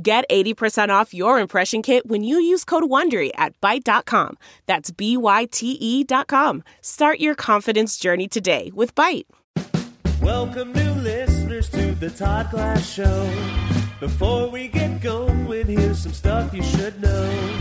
Get 80% off your impression kit when you use code WONDERY at Byte.com. That's B-Y-T-E dot com. Start your confidence journey today with Byte. Welcome, new listeners, to the Todd Glass Show. Before we get going, here's some stuff you should know.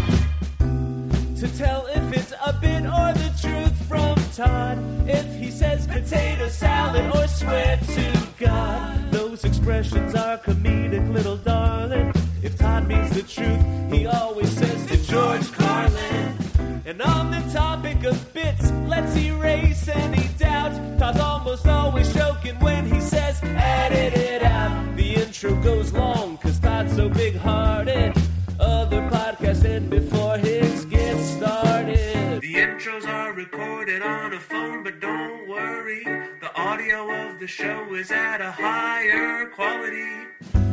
To tell if it's a bit or the truth from Todd. If he says potato salad or swear to God, those expressions are comedic, little darling. If Todd means the truth, he always says to George Carlin. And on the topic of bits, let's erase any doubt. Todd's almost always joking when he says, edit it out. The intro goes long, cause Todd's so big hearted. Other podcasts end before his gets started. The intros are recorded on a phone, but audio of the show is at a higher quality.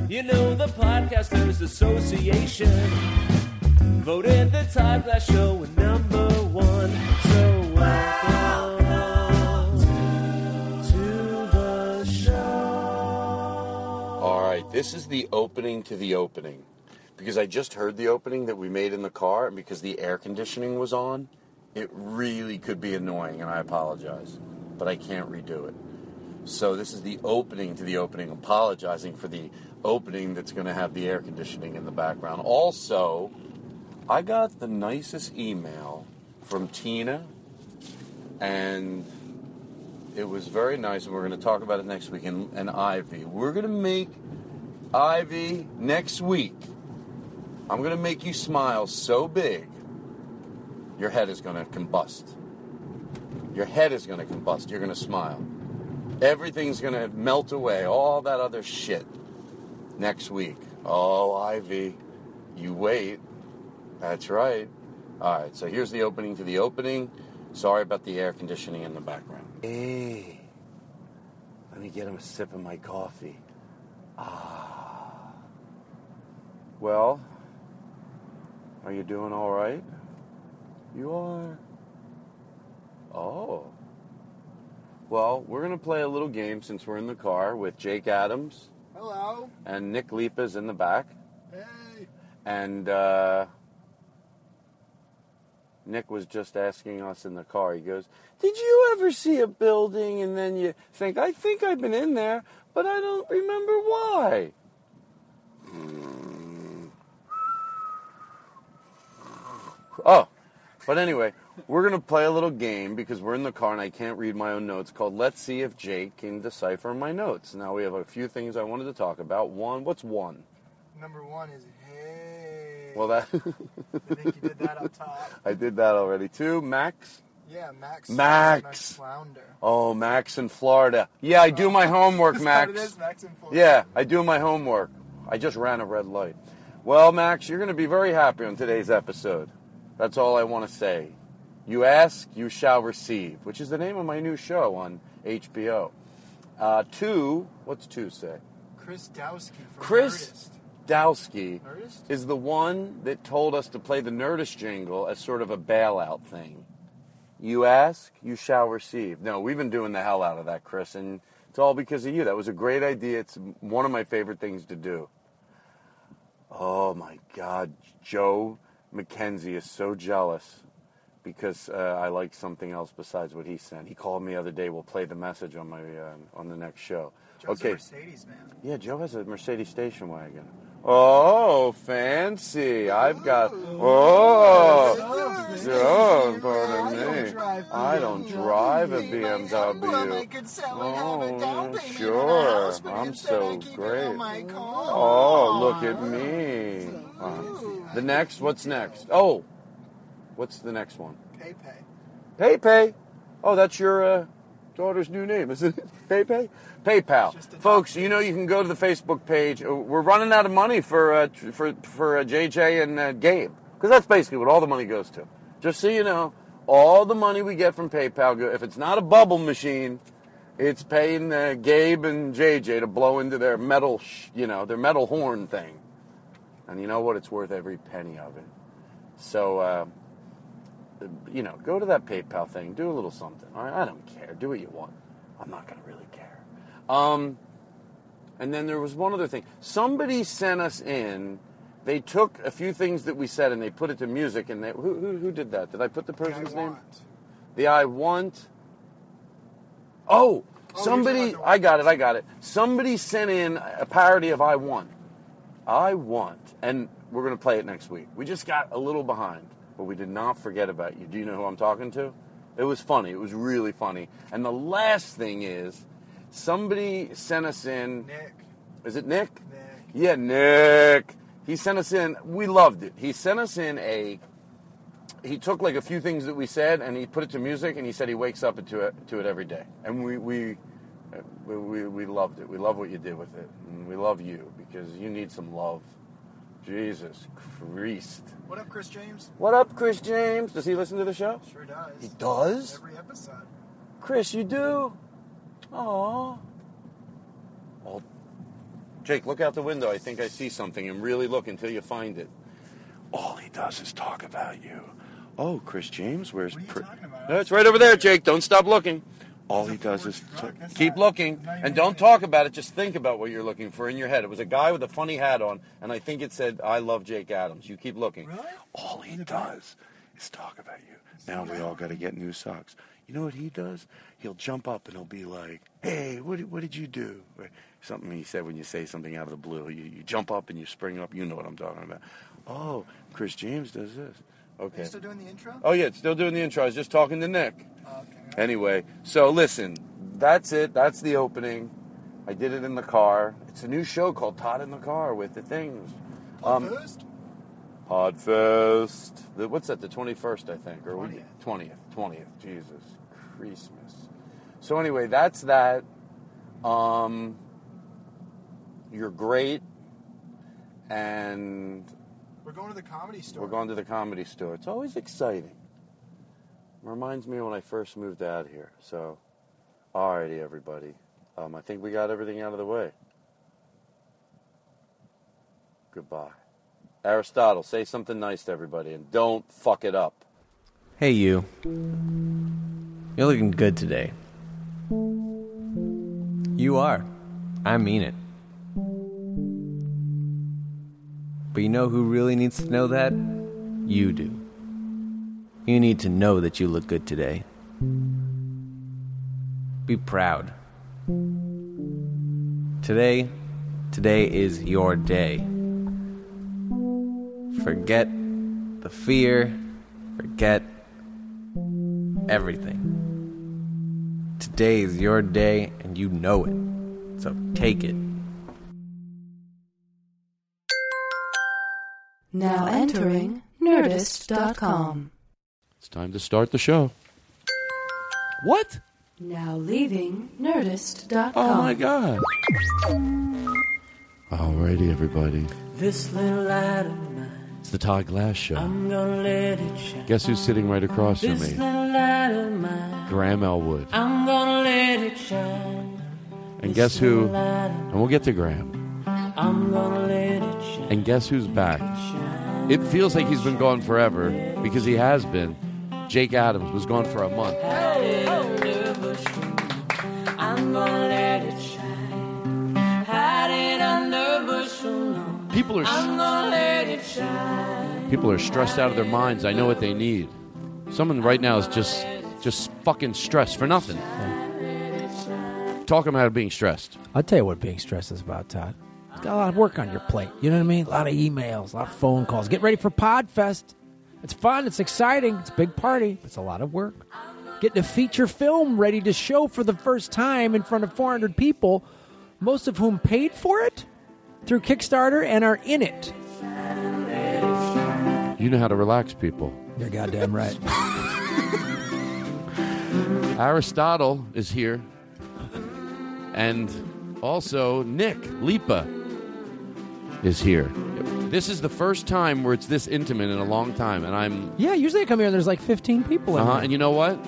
You know, the Podcasters Association voted the Todd Glass Show number one. So welcome to the show. All right, this is the opening to the opening. Because I just heard the opening that we made in the car, and because the air conditioning was on, it really could be annoying, and I apologize. But I can't redo it. So this is the opening to the opening, apologizing for the opening that's going to have the air conditioning in the background. Also, I got the nicest email from Tina, and it was very nice, and we're going to talk about it next week. And, and Ivy, we're going to make Ivy next week. I'm going to make you smile so big, your head is going to combust. Your head is going to combust. You're going to smile. Everything's going to melt away, all that other shit next week. Oh, Ivy, you wait. That's right. All right, so here's the opening to the opening. Sorry about the air conditioning in the background. Hey, let me get him a sip of my coffee. Ah. Well, are you doing all right? You are. Oh. Well, we're going to play a little game since we're in the car with Jake Adams Hello. and Nick Lipa's in the back. Hey. And uh, Nick was just asking us in the car. He goes, Did you ever see a building and then you think, I think I've been in there, but I don't remember why? Hmm. Oh, but anyway, we're going to play a little game because we're in the car and I can't read my own notes called Let's See If Jake Can Decipher My Notes. Now, we have a few things I wanted to talk about. One, what's one? Number one is hey. Well, that. I think you did that up top. I did that already. Two, Max. Yeah, Max. Max. Max Flounder. Oh, Max in Florida. Yeah, I do my oh. homework, that what Max. it is? Max in Florida. Yeah, I do my homework. I just ran a red light. Well, Max, you're going to be very happy on today's episode. That's all I want to say. You ask, you shall receive, which is the name of my new show on HBO. Uh, two, what's two say? Chris Dowski from Chris Dowski Nerdist? is the one that told us to play the Nerdist jingle as sort of a bailout thing. You ask, you shall receive. No, we've been doing the hell out of that, Chris, and it's all because of you. That was a great idea. It's one of my favorite things to do. Oh my God, Joe McKenzie is so jealous because uh, I like something else besides what he sent. He called me the other day. We'll play the message on my uh, on the next show. Joe's okay. a Mercedes man. Yeah, Joe has a Mercedes station wagon. Oh, fancy! I've got. Oh, Joe, pardon me. I don't drive a BMW. Oh, sure. I'm so great. Oh, look at me. Uh, the next, what's next? Oh, what's the next one? PayPay. PayPay. Oh, that's your uh, daughter's new name, isn't it? PayPay? PayPal. Folks, you know you can go to the Facebook page. Uh, We're running out of money for uh, for for uh, JJ and uh, Gabe because that's basically what all the money goes to. Just so you know, all the money we get from PayPal, go- if it's not a bubble machine, it's paying uh, Gabe and JJ to blow into their metal, sh- you know, their metal horn thing. And you know what? It's worth every penny of it. So. You know, go to that PayPal thing, do a little something. All right, I don't care. Do what you want. I'm not going to really care. Um, and then there was one other thing. Somebody sent us in. They took a few things that we said and they put it to music. And they, who, who, who did that? Did I put the person's name? The I want. Oh, Oh, somebody. you're talking about the I got it. I got it. Somebody sent in a parody of I want. I want, and we're going to play it next week. We just got a little behind, but we did not forget about you. Do you know who I'm talking to? It was funny. It was really funny. And the last thing is, somebody sent us in. Nick. Is it Nick? Nick. Yeah, Nick. He sent us in. We loved it. He sent us in a. He took like a few things that we said and he put it to music and he said he wakes up to it to it every day. And we we we, we, we loved it. We love what you did with it. And we love you because you need some love. Jesus Christ. What up, Chris James? What up, Chris James? Does he listen to the show? Sure does. He does? Every episode. Chris, you do? Aw. Oh, Jake, look out the window. I think I see something and really look until you find it. All he does is talk about you. Oh, Chris James, where's What are you Pri- talking about? It's right over there, Jake. Don't stop looking. All he does is t- keep looking and don't talk about it. Just think about what you're looking for in your head. It was a guy with a funny hat on, and I think it said, "I love Jake Adams." You keep looking. Really? All he does is talk about you. Now we all got to get new socks. You know what he does? He'll jump up and he'll be like, "Hey, what did, what did you do?" Or something he said when you say something out of the blue. You, you jump up and you spring up. You know what I'm talking about. Oh, Chris James does this. Are Okay. you still doing the intro? Oh yeah, it's still doing the intro. I was just talking to Nick. Oh, okay. Anyway, so listen, that's it. That's the opening. I did it in the car. It's a new show called Todd in the Car with the things. Um, First? Podfest. The, what's that? The 21st, I think, or 20th. 20th. 20th. Jesus Christmas. So anyway, that's that. Um, you're great, and We're going to the comedy store. we're going to the comedy store. It's always exciting. Reminds me of when I first moved out here. So, alrighty, everybody. Um, I think we got everything out of the way. Goodbye. Aristotle, say something nice to everybody and don't fuck it up. Hey, you. You're looking good today. You are. I mean it. But you know who really needs to know that? You do. You need to know that you look good today. Be proud. Today, today is your day. Forget the fear, forget everything. Today is your day and you know it. So take it. Now entering Nerdist.com. It's time to start the show. What? Now leaving Nerdist.com. Oh my god. Alrighty, everybody. This little light of mine It's the Todd Glass Show. I'm gonna let it shine. Guess who's sitting right across from This me? little light of mine. Graham Elwood. I'm gonna let it shine. And guess who? And we'll get to Graham. And guess who's back? It feels like he's been gone forever because he has been. Jake Adams was gone for a month. I'm gonna let it shine. Hide it under bushel. no. People are I'm gonna let it shine. people are stressed out of their minds. I know what they need. Someone right now is just just fucking stressed for nothing. Talk about being stressed. I'll tell you what being stressed is about, Todd. It's got a lot of work on your plate. You know what I mean? A lot of emails, a lot of phone calls. Get ready for Podfest. It's fun. It's exciting. It's a big party. It's a lot of work. Getting a feature film ready to show for the first time in front of 400 people, most of whom paid for it through Kickstarter and are in it. You know how to relax people. You're goddamn right. Aristotle is here. And also Nick Lipa is here. This is the first time where it's this intimate in a long time, and I'm yeah, usually I come here and there's like 15 people in Uh-huh. here. And you know what?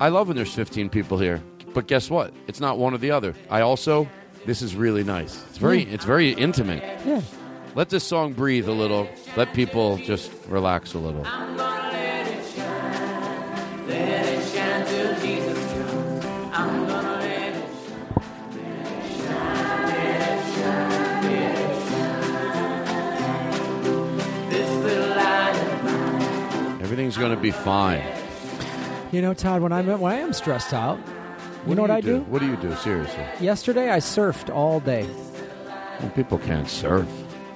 I love when there's 15 people here. But guess what? It's not one or the other. I also, this is really nice. It's very, it's very intimate. Yeah. Let this song breathe a little. Let people just relax a little. Everything's going to be fine. You know, Todd, when I'm when I am stressed out, you know what I do? What do you do? Seriously. Yesterday I surfed all day. Well, people can't surf.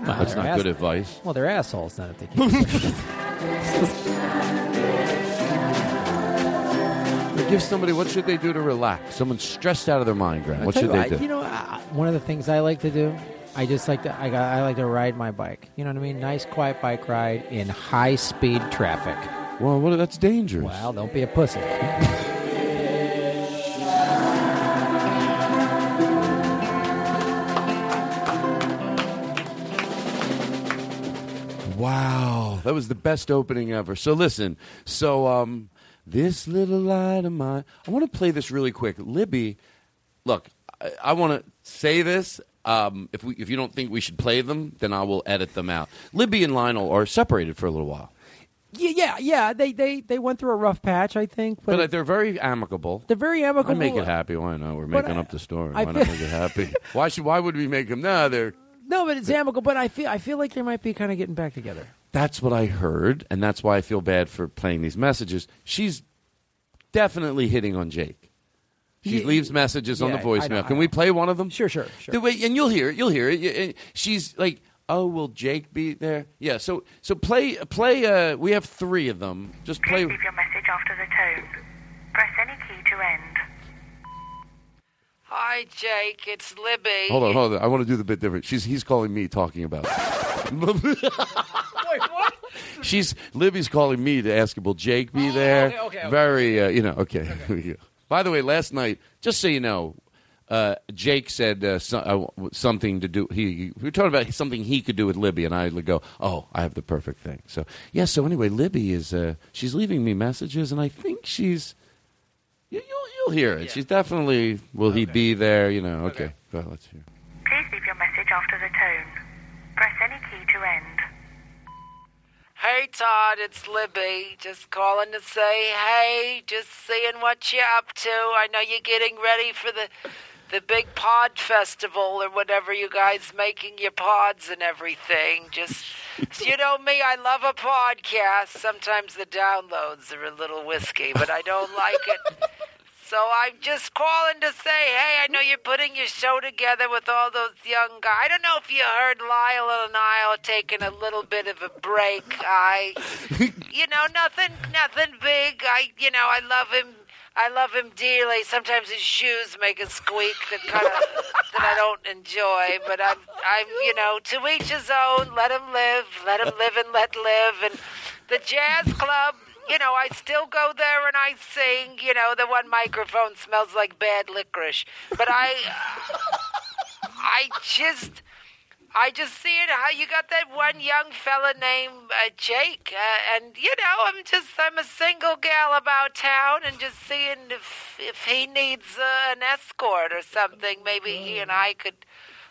Nah, That's not ass- good advice. Well, they're assholes then if they can't. Give somebody, what should they do to relax? Someone's stressed out of their mind, Graham. What should you they what, do? You know, uh, one of the things I like to do, I just like to I, got- I like to ride my bike. You know what I mean? Nice, quiet bike ride in high speed traffic. Well, what, that's dangerous. Well, don't be a pussy. Wow, that was the best opening ever. So listen, so um, this little light of mine. I want to play this really quick. Libby, look, I, I want to say this. Um, if we, if you don't think we should play them, then I will edit them out. Libby and Lionel are separated for a little while, Yeah, yeah, yeah. They they they went through a rough patch, I think, but, but uh, they're very amicable. they're very amicable. I make it happy. Why not? We're making I- up the story. I Why not feel- make it happy? why should? Why would we make them? Nah, they're. No, but it's amicable. But I feel I feel like they might be kind of getting back together. That's what I heard, and that's why I feel bad for playing these messages. She's definitely hitting on Jake. She Ye- leaves messages on the I know, voicemail. I Can we play one of them? Sure, sure, sure. The way, and you'll hear it. You'll hear it. Y- She's like, "Oh, will Jake be there?" Yeah. So, so play, play. Uh, we have three of them. Just play. Please leave your message after the tone. Press any key to end. Hi, Jake. It's Libby. Hold on, hold on. I want to do the bit different. She's he's calling me talking about. Wait, what? She's Libby's calling me to ask, "Will Jake be there?" okay, okay, okay. Very, uh, you know. Okay. Here. By the way, last night, just so you know, uh, Jake said uh, so, uh, something to do. He we were talking about something he could do with Libby, and I would go, "Oh, I have the perfect thing." So yeah. So anyway, Libby is uh, she's leaving me messages, and I think she's. You, you'll you'll hear it. She's definitely. Will he be there? You know. Okay. Go ahead, let's hear. Please leave your message after the tone. Press any key to end. Hey, Todd. It's Libby. Just calling to say, hey, just seeing what you're up to. I know you're getting ready for the the big pod festival or whatever you guys making your pods and everything. Just you know me, I love a podcast. Sometimes the downloads are a little whiskey, but I don't like it. So I'm just calling to say, hey, I know you're putting your show together with all those young guys. I don't know if you heard Lyle and I are taking a little bit of a break. I, you know, nothing, nothing big. I, you know, I love him. I love him dearly. Sometimes his shoes make a squeak that kind of that I don't enjoy. But I'm, I'm, you know, to each his own. Let him live. Let him live and let live. And the jazz club you know, I still go there and I sing. You know, the one microphone smells like bad licorice. But I, I just, I just see it how you got that one young fella named uh, Jake, uh, and you know I'm just I'm a single gal about town, and just seeing if if he needs uh, an escort or something, maybe he and I could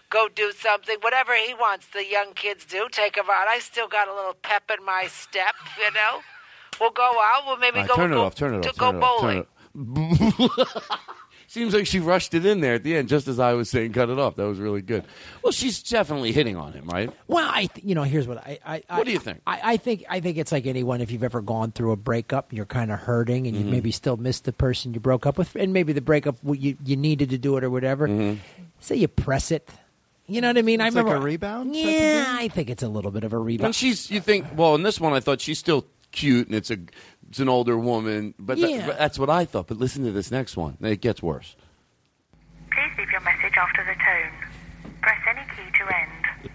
go do something, whatever he wants. The young kids do take him out. I still got a little pep in my step, you know. We'll go out. We'll maybe right, go turn it go- off. Turn it to off. go turn it off, bowling. turn it off. Seems like she rushed it in there at the end, just as I was saying, cut it off. That was really good. Well, she's definitely hitting on him, right? Well, I th- you know here's what I, I, I What do you think? I, I think I think it's like anyone if you've ever gone through a breakup, you're kind of hurting, and you Mhm. maybe still miss the person you broke up with, and maybe the breakup you you needed to do it or whatever. Mm-hmm. Say you press it. You know what I mean? I It's like remember a rebound Yeah. I think it's a little bit of a rebound. And she's, you think, well, in this one, I thought she's still cute, and it's a, it's an older woman, but, that- but that's what I thought. But listen to this next one; it gets worse. Please leave your message after the tone. Press any key to end.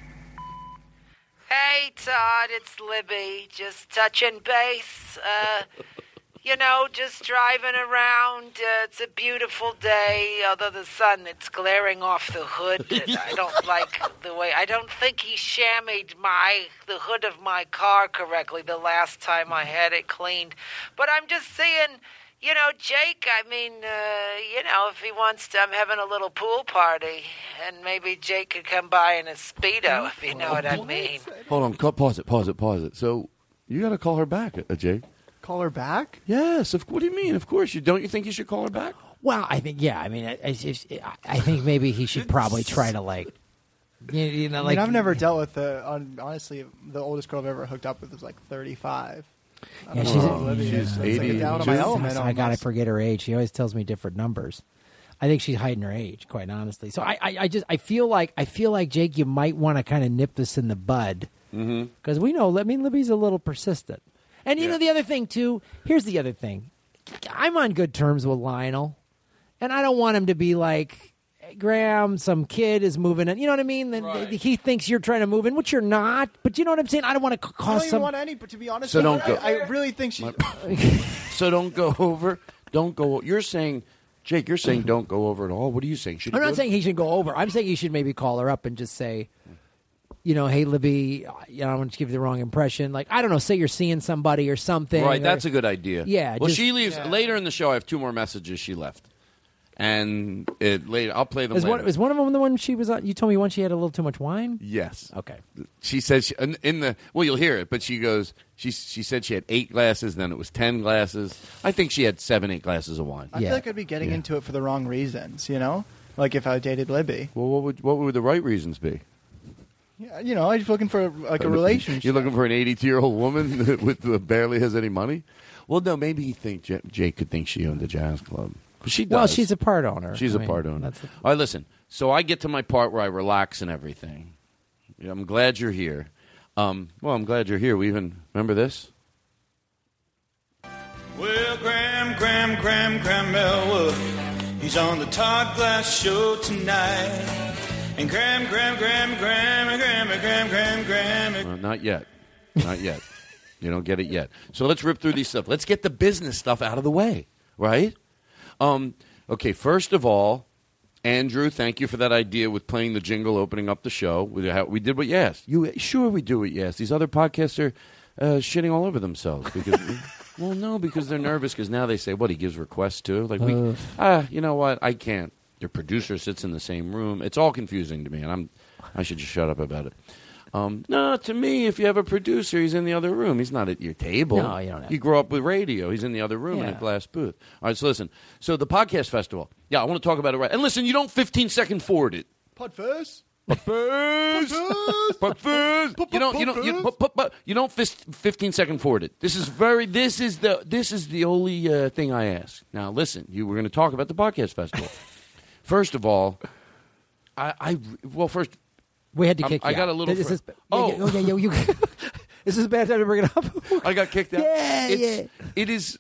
Hey, Todd, it's Libby. Just touching base. Uh, you know, just driving around. Uh, it's a beautiful day, although the sun it's glaring off the hood. I don't like the way. I don't think he shammied my the hood of my car correctly the last time I had it cleaned. But I'm just seeing. You know, Jake, I mean, uh, you know, if he wants to, I'm having a little pool party, and maybe Jake could come by in a Speedo, if you know what I mean. Hold on, cut- pause it, pause it, pause it. So you got to call her back, uh, Jake. Call her back? Yes. Of, what do you mean? Of course. You don't. You think you should call her back? Well, I think yeah. I mean, I, I, I think maybe he should probably try to like, you, you know, I like mean, I've never dealt with the. On, honestly, the oldest girl I've ever hooked up with was like 35. I Yeah, she's, know, Olivia. she's It's like 80. down to my element. I gotta forget her age. She always tells me different numbers. I think she's hiding her age, quite honestly. So I, I, I just, I feel like, I feel like Jake, you might want to kind of nip this in the bud Mm-hmm. because we know. I mean, Libby's a little persistent, and you know the other thing too. Here's the other thing. I'm on good terms with Lionel, and I don't want him to be like. "Hey, Graham, some kid is moving in. You know what I mean? Then he thinks you're trying to move in, which you're not. But you know what I'm saying? I don't want to I cause don't even some. want any, but to be honest, So with don't you, go- I, I really think she. So don't go over. Don't go. You're saying, Jake. You're saying don't go over at all. What are you saying? Should I'm not go- saying he should go over. I'm saying he should maybe call her up and just say, you know, hey Libby, you know, I don't want to give you the wrong impression. Like I don't know, say you're seeing somebody or something. Right, or- that's a good idea. Yeah, Well, just- she leaves Yeah. later in the show. I have two more messages she left, and it later I'll play them Is later. one, is one of them the one she was on? You told me once she had a little too much wine. yes. Okay. She said she, in- in the well, you'll hear it, but she goes. She she said she had eight glasses, then it was ten glasses. I think she had seven, eight glasses of wine. I feel like I'd be getting into it for the wrong reasons. You know, like if I dated Libby. Well, what would what would the right reasons be? Yeah, you know, I'm just looking for like a relationship. You're looking for an 82 year old woman with uh, barely has any money. Well, no, maybe he think J- Jake could think she owned the jazz club. But she does. Well, she's a part owner. She's I a mean, part owner. that's- All right, listen. So I get to my part where I relax and everything. I'm glad you're here. Um, well, I'm glad you're here. We even remember this. Well, Graham, Graham, Graham, Graham Elwood. He's on the Todd Glass show tonight. And Graham, Graham, Graham, Graham, Graham, Graham, Graham, Graham. Uh, not yet. Not yet. you don't get it yet. So let's rip through these stuff. Let's get the business stuff out of the way, right? Um, okay, first of all, Andrew, thank you for that idea with playing the jingle, opening up the show. We, we did what you asked. You sure we do what you asked. These other podcasts are uh, shitting all over themselves because. well, no, because they're nervous. Because now they say, "What he gives requests to?" Like we, ah, you know what? I can't. Your producer sits in the same room. It's all confusing to me, and I'm. I should just shut up about it. Um, no, to me, if you have a producer, he's in the other room. He's not at your table. No, you don't have You grow up with radio. He's in the other room in a Yeah. glass booth. All right, so listen. So the podcast festival. Yeah, I want to talk about it right. And listen, you don't 15 second forward it. Pod first. But first, but first, you don't, you don't, you, but, but, but you don't fis- 15 second forward it. This is very, this is the, this is the only uh, thing I ask. Now, listen, you were going to talk about the podcast festival. First of all, I, I, well, first, We had to I'm- kick. I you got out. a little. This fr- is, oh, yeah, yeah, yeah, you, this is a bad time to bring it up. I got kicked out. Yeah, it's, It is.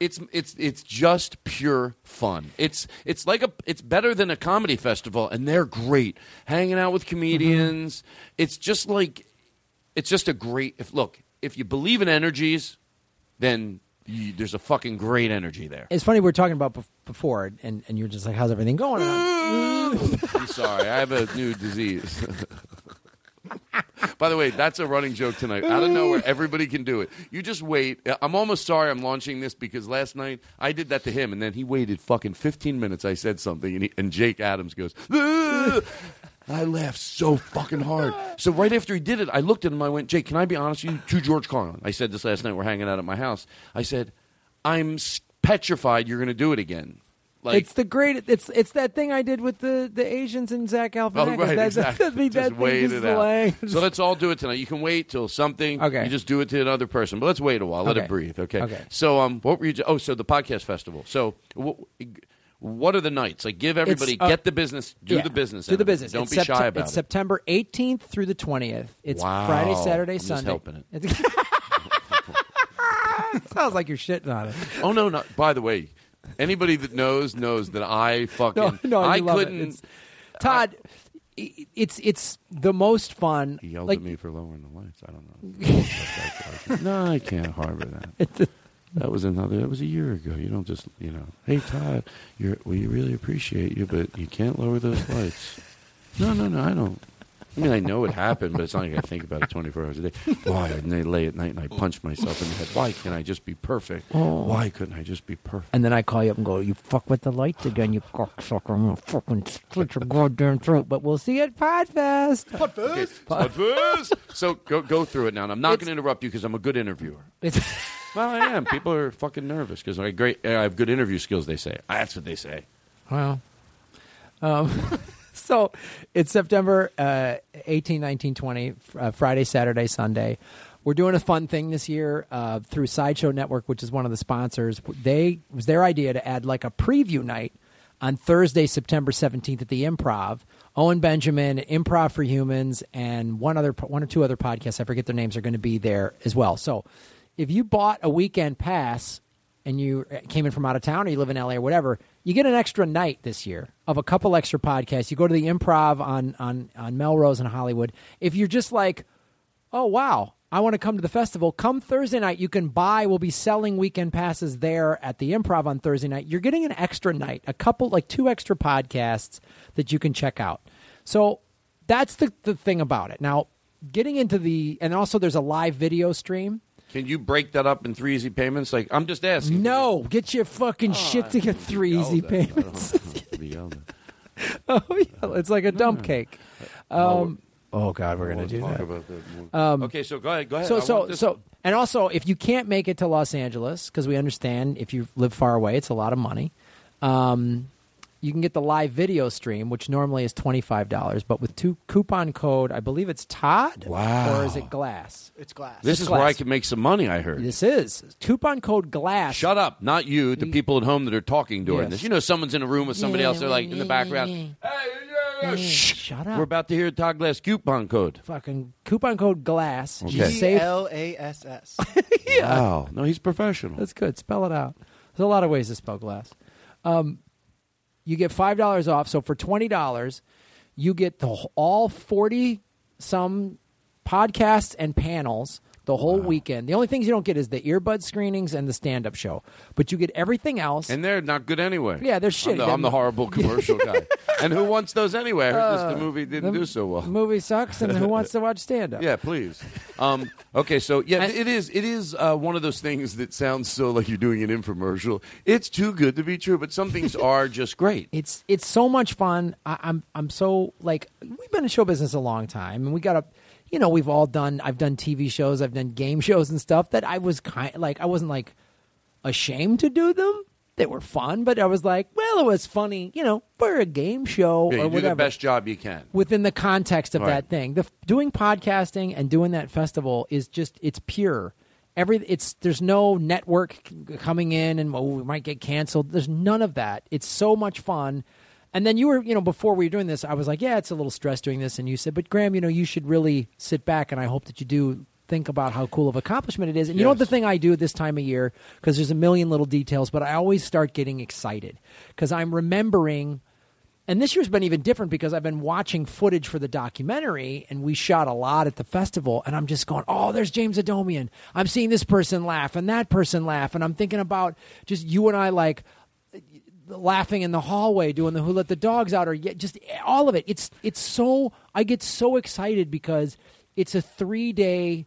It's it's it's just pure fun. It's it's like a it's better than a comedy festival, and they're great. Hanging out with comedians. Mm-hmm. It's just like it's just a great. If look, if you believe in energies, then you, there's a fucking great energy there. It's funny we are talking about bef- before, and, and you're just like, "How's everything going?" I'm- sorry, I have a new disease. By the way, that's a running joke tonight. Out of nowhere, everybody can do it. You just wait. I'm almost sorry I'm launching this because last night I did that to him, and then he waited fucking 15 minutes. I said something, and, he, and Jake Adams goes, "Ah!" I laughed so fucking hard. So right after he did it, I looked at him. I went, Jake, can I be honest with you? To George Carlin. I said this last night. We're hanging out at my house. I said, I'm petrified you're going to do it again. Like, it's the great. It's it's that thing I did with the, the Asians and Zach Galifianakis. Oh, right, that, exactly. that, that, just that wait it out. So let's all do it tonight. You can wait till something. Okay. You just do it to another person, but let's wait a while. Let Okay. it breathe. Okay. Okay. So um, what were you? Oh, so the podcast festival. So wh- what are the nights? Like, give everybody uh, get the business, do Yeah, the business, Do the it. business. Don't It's be Sept- shy about It's it. It's September 18th through the 20th. It's Wow. Friday, Saturday, I'm Sunday. helping it. sounds like you're shitting on it. Oh no, no. By the way, anybody that knows knows that I fucking No, no, I it. couldn't. It's- Todd, i- it's it's the most fun. He yelled like, at me for lowering the lights. I don't know. no, I can't harbor that. That was another. That was a year ago. You don't just you know. Hey Todd, you're we really appreciate you, but you can't lower those lights. No, no, no. I don't. I mean, I know it happened, but it's not like I think about it 24 hours a day. Why? And I lay at night and I punch myself in the head. Why can't I just be perfect? Oh. Why couldn't I just be perfect? And then I call you up and go, "You fuck with the lights again, you cocksucker! I'm gonna fucking slit your goddamn throat." But we'll see you at Podfest. Okay, Podfest. so go go through it now. And I'm not going to interrupt you because I'm a good interviewer. well, I am. People are fucking nervous because I great. I have good interview skills. They say that's what they say. Well, um, so it's September uh, 18, 19, 20, uh, Friday, Saturday, Sunday. We're doing a fun thing this year uh, through Sideshow Network, which is one of the sponsors. They it was their idea to add like a preview night on Thursday, September 17th at the Improv. Owen Benjamin, Improv for Humans, and one other one or two other podcasts, I forget their names, are going to be there as well. So if you bought a weekend pass and you uh, came in from out of town or you live in LA or whatever, you get an extra night this year of a couple extra podcasts. You go to the Improv on on on Melrose in Hollywood. If you're just like, oh wow, I want to come to the festival. Come Thursday night, you can buy. We'll be selling weekend passes there at the Improv on Thursday night. You're getting an extra night, a couple like two extra podcasts that you can check out. So that's the the thing about it. Now, getting into the and also there's a live video stream. Can you break that up in three easy payments? Like I'm just asking. No, get your fucking shit to get three easy payments. To be yelled at. oh yeah, it's like a dump cake. Um, oh god, we're gonna do talk that. about that. Um, okay, so go ahead. Go ahead. So so this- so, and also if you can't make it to Los Angeles because we understand if you live far away, it's a lot of money. Um, you can get the live video stream, which normally is twenty five dollars, but with two coupon code, I believe it's Todd. Wow. Or is it Glass? It's glass. This It's is where I glass. can make some money. I heard. This is coupon code Glass. Shut up, not you. The people at home that are talking during Yes. this. You know, someone's in a room with somebody else. They're like in the background. Shh. Shut up. We're about to hear Todd Glass coupon code. Fucking coupon code Glass. Okay. You G save L A S S. Wow. No, he's professional. That's good. Spell it out. There's a lot of ways to spell glass. Um, you get five dollars off. So for twenty dollars, you get the all forty some podcasts and panels the whole weekend. The only things you don't get is the earbud screenings and the stand up show, but you get everything else. And they're not good anyway. Yeah, they're I'm shitty. the, I'm the horrible commercial guy. And who wants those anyway? I heard this, Uh, the movie didn't the do so well. The movie sucks, and who wants to watch stand up? Yeah, please. Um, okay, so yeah, it is. It is uh, one of those things that sounds so like you're doing an infomercial. It's too good to be true, but some things are just great. It's it's so much fun. I, I'm I'm so like we've been in show business a long time, and we got a, you know, we've all done. I've done TV shows, I've done game shows and stuff that I was kind like I wasn't like ashamed to do them. They were fun, but I was like, well, it was funny, you know, for a game show Yeah, or whatever the best job you can. within the context of that thing. The doing podcasting and doing that festival is just it's pure. Every it's there's no network coming in and oh, we might get canceled. There's none of that. It's so much fun. And then you were, you know, before we were doing this, I was like, yeah, it's a little stress doing this. And you said, but Graham, you know, you should really sit back, and I hope that you do think about how cool of accomplishment it is. And you know what the thing I do at this time of year because there's a million little details, but I always start getting excited because I'm remembering And this year's been even different because I've been watching footage for the documentary, and we shot a lot at the festival. And I'm just going, "Oh, there's James Adomian. I'm seeing this person laugh and that person laugh, and I'm thinking about just you and I like laughing in the hallway doing the who let the dogs out or just all of it it's it's so i get so excited because it's a three day